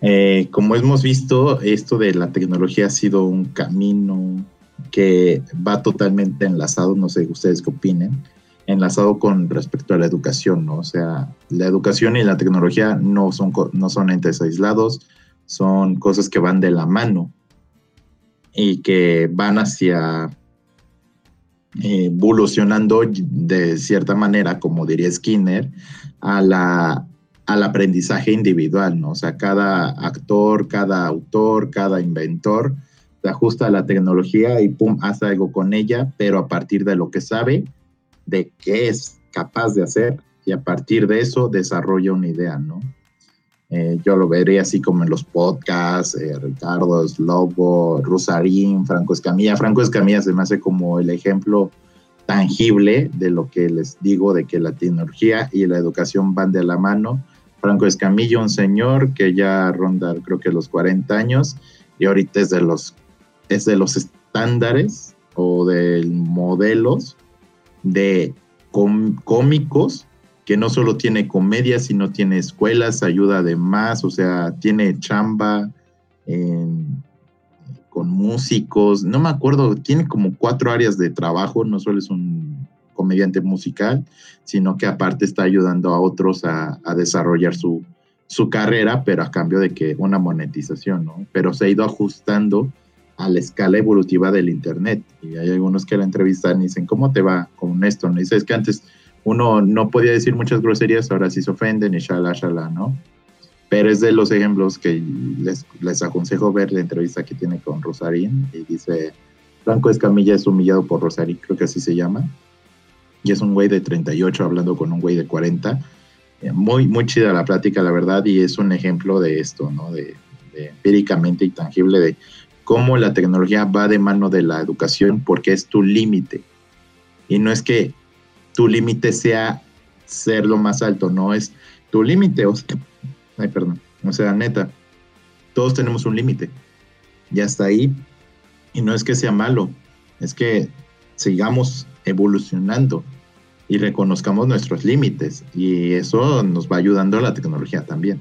S4: eh, como hemos visto, esto de la tecnología ha sido un camino que va totalmente enlazado, no sé ustedes qué opinen, enlazado con respecto a la educación, ¿no? O sea, la educación y la tecnología no son, no son entes aislados, son cosas que van de la mano y que van hacia evolucionando de cierta manera, como diría Skinner, a al aprendizaje individual, ¿no? O sea, cada actor, cada autor, cada inventor se ajusta a la tecnología y pum, hace algo con ella, pero a partir de lo que sabe, de qué es capaz de hacer, y a partir de eso desarrolla una idea, ¿no? Eh, yo lo vería así como en los podcasts, eh, Ricardo Slobo, Rosarín, Franco Escamilla. Franco Escamilla se me hace como el ejemplo tangible de lo que les digo, de que la tecnología y la educación van de la mano. Franco Escamilla, un señor que ya ronda creo que los 40 años y ahorita es de los, es de los estándares o de modelos de cómicos que no solo tiene comedia, sino tiene escuelas, ayuda además, o sea, tiene chamba con músicos, no me acuerdo, tiene como cuatro áreas de trabajo, no solo es un comediante musical, sino que aparte está ayudando a otros a, desarrollar su, su carrera, pero a cambio de que una monetización, ¿no? Pero se ha ido ajustando a la escala evolutiva del Internet. Y hay algunos que la entrevistan y dicen, ¿cómo te va con esto? ¿No? dices que antes uno no podía decir muchas groserías, ahora sí se ofenden y shala, shala, ¿no? Pero es de los ejemplos que les, les aconsejo ver la entrevista que tiene con Rosarín y dice, Franco Escamilla es humillado por Rosarín, creo que así se llama, y es un güey de 38 hablando con un güey de 40. Eh, muy, muy chida la plática, la verdad, y es un ejemplo de esto, ¿no? De, de empíricamente y tangible de cómo la tecnología va de mano de la educación porque es tu límite. Y no es que tu límite sea ser lo más alto, no es tu límite, o sea, ay, perdón, o sea, neta, todos tenemos un límite, ya está ahí, y no es que sea malo, es que sigamos evolucionando y reconozcamos nuestros límites, y eso nos va ayudando a la tecnología también.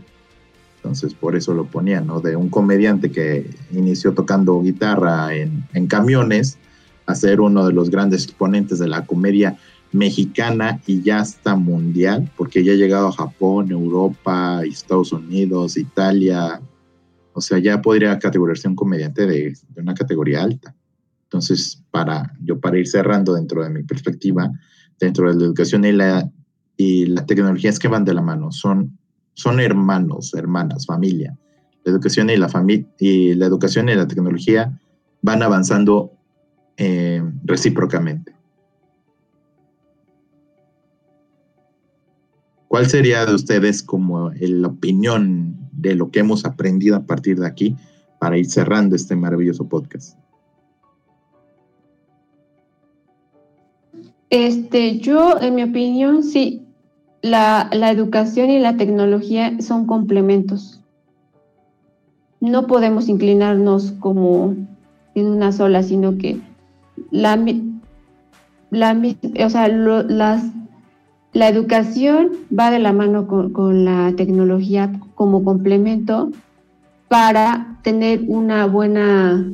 S4: Entonces, por eso lo ponía, ¿no? De un comediante que inició tocando guitarra en camiones a ser uno de los grandes exponentes de la comedia mexicana y ya está mundial, porque ya ha llegado a Japón, Europa, Estados Unidos, Italia. O sea, ya podría categorizarse un comediante de, una categoría alta. Entonces, para yo para ir cerrando dentro de mi perspectiva, dentro de la educación y la, y tecnología es que van de la mano, son, son hermanos, hermanas, familia. La educación y la y la educación y la tecnología van avanzando eh, recíprocamente. ¿Cuál sería de ustedes como la opinión de lo que hemos aprendido a partir de aquí para ir cerrando este maravilloso podcast?
S3: Este, yo, en mi opinión, sí, la, la educación y la tecnología son complementos. No podemos inclinarnos como en una sola, sino que la, la o sea, las la educación va de la mano con, la tecnología como complemento para tener una buena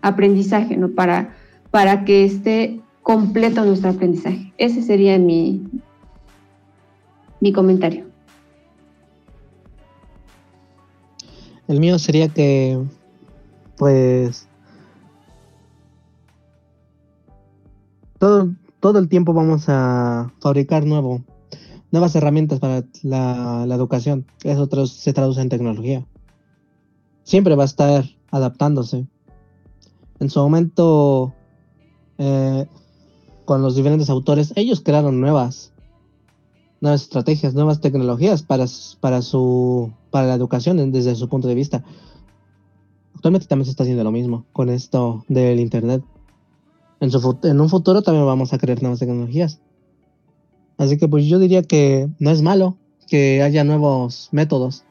S3: aprendizaje, ¿no? Para, para que esté completo nuestro aprendizaje. Ese sería mi, mi comentario.
S1: El mío sería que, pues, todo, todo el tiempo vamos a fabricar nuevo, nuevas herramientas para la, educación. Eso se traduce en tecnología. Siempre va a estar adaptándose. En su momento, eh, con los diferentes autores, ellos crearon nuevas, nuevas estrategias, nuevas tecnologías para, la educación desde su punto de vista. Actualmente también se está haciendo lo mismo con esto del Internet en, un futuro también vamos a crear nuevas tecnologías. Así que pues yo diría que no es malo que haya nuevos métodos.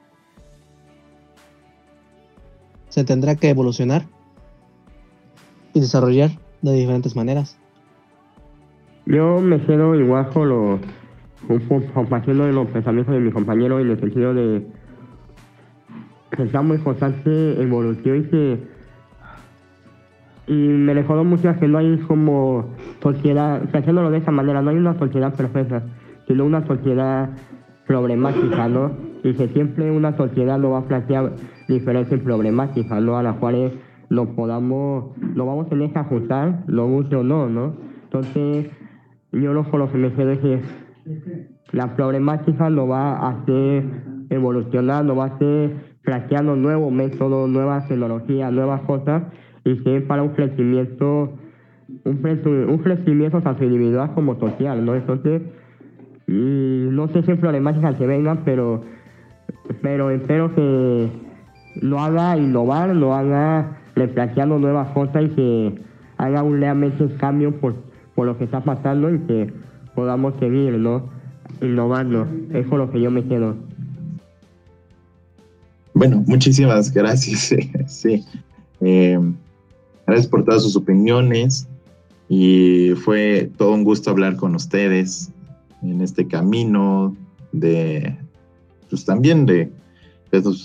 S1: Se tendrá que evolucionar y desarrollar de diferentes maneras.
S2: Yo me quedo igual con los compartiendo los pensamientos de mi compañero en el sentido de que estamos en constante evolución y que y me recuerdo mucho que no hay como sociedad, o sea, haciéndolo de esa manera, no hay una sociedad perfecta, sino una sociedad problemática, ¿no? Y que siempre una sociedad lo va a plantear diferentes problemáticas, ¿no? A las cuales lo podamos, lo vamos a tener que ajustar, lo guste o no, ¿no? Entonces, yo lo, que me quedo es que la problemática lo va a hacer evolucionar, lo va a hacer planteando nuevos métodos, nuevas tecnologías, nuevas cosas, y que para un crecimiento, un, un crecimiento tanto individual como social, ¿no? Entonces, no sé si problemáticas que vengan, pero, pero espero que lo haga innovar, lo haga replanteando nuevas cosas y que haga un realmente cambio por, por lo que está pasando y que podamos seguir, ¿no? Innovando. Eso es lo que yo me quedo.
S4: Bueno, muchísimas gracias. <laughs> sí. Eh, gracias por todas sus opiniones y fue todo un gusto hablar con ustedes en este camino de, pues también de,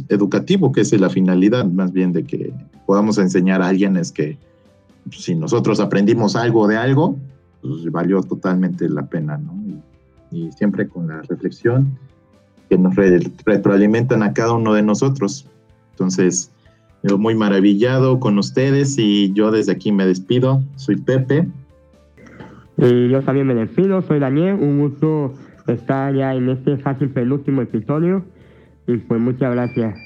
S4: educativo, que es la finalidad más bien de que podamos enseñar a alguien es que pues, si nosotros aprendimos algo de algo, pues valió totalmente la pena, ¿no? Y, siempre con la reflexión que nos retroalimentan a cada uno de nosotros. Entonces, yo muy maravillado con ustedes y yo desde aquí me despido. Soy Pepe.
S2: Y yo también me despido, soy Daniel, un gusto estar ya en este fácil penúltimo episodio y pues muchas gracias.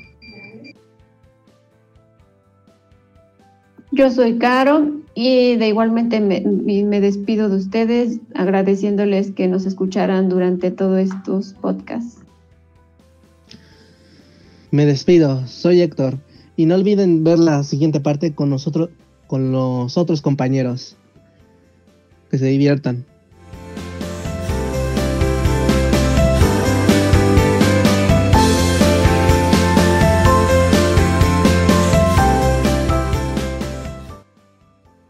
S3: Yo soy Caro y de igualmente me, me, despido de ustedes agradeciéndoles que nos escucharan durante todos estos podcasts.
S1: Me despido, soy Héctor y no olviden ver la siguiente parte con nosotros, con los otros compañeros que se diviertan.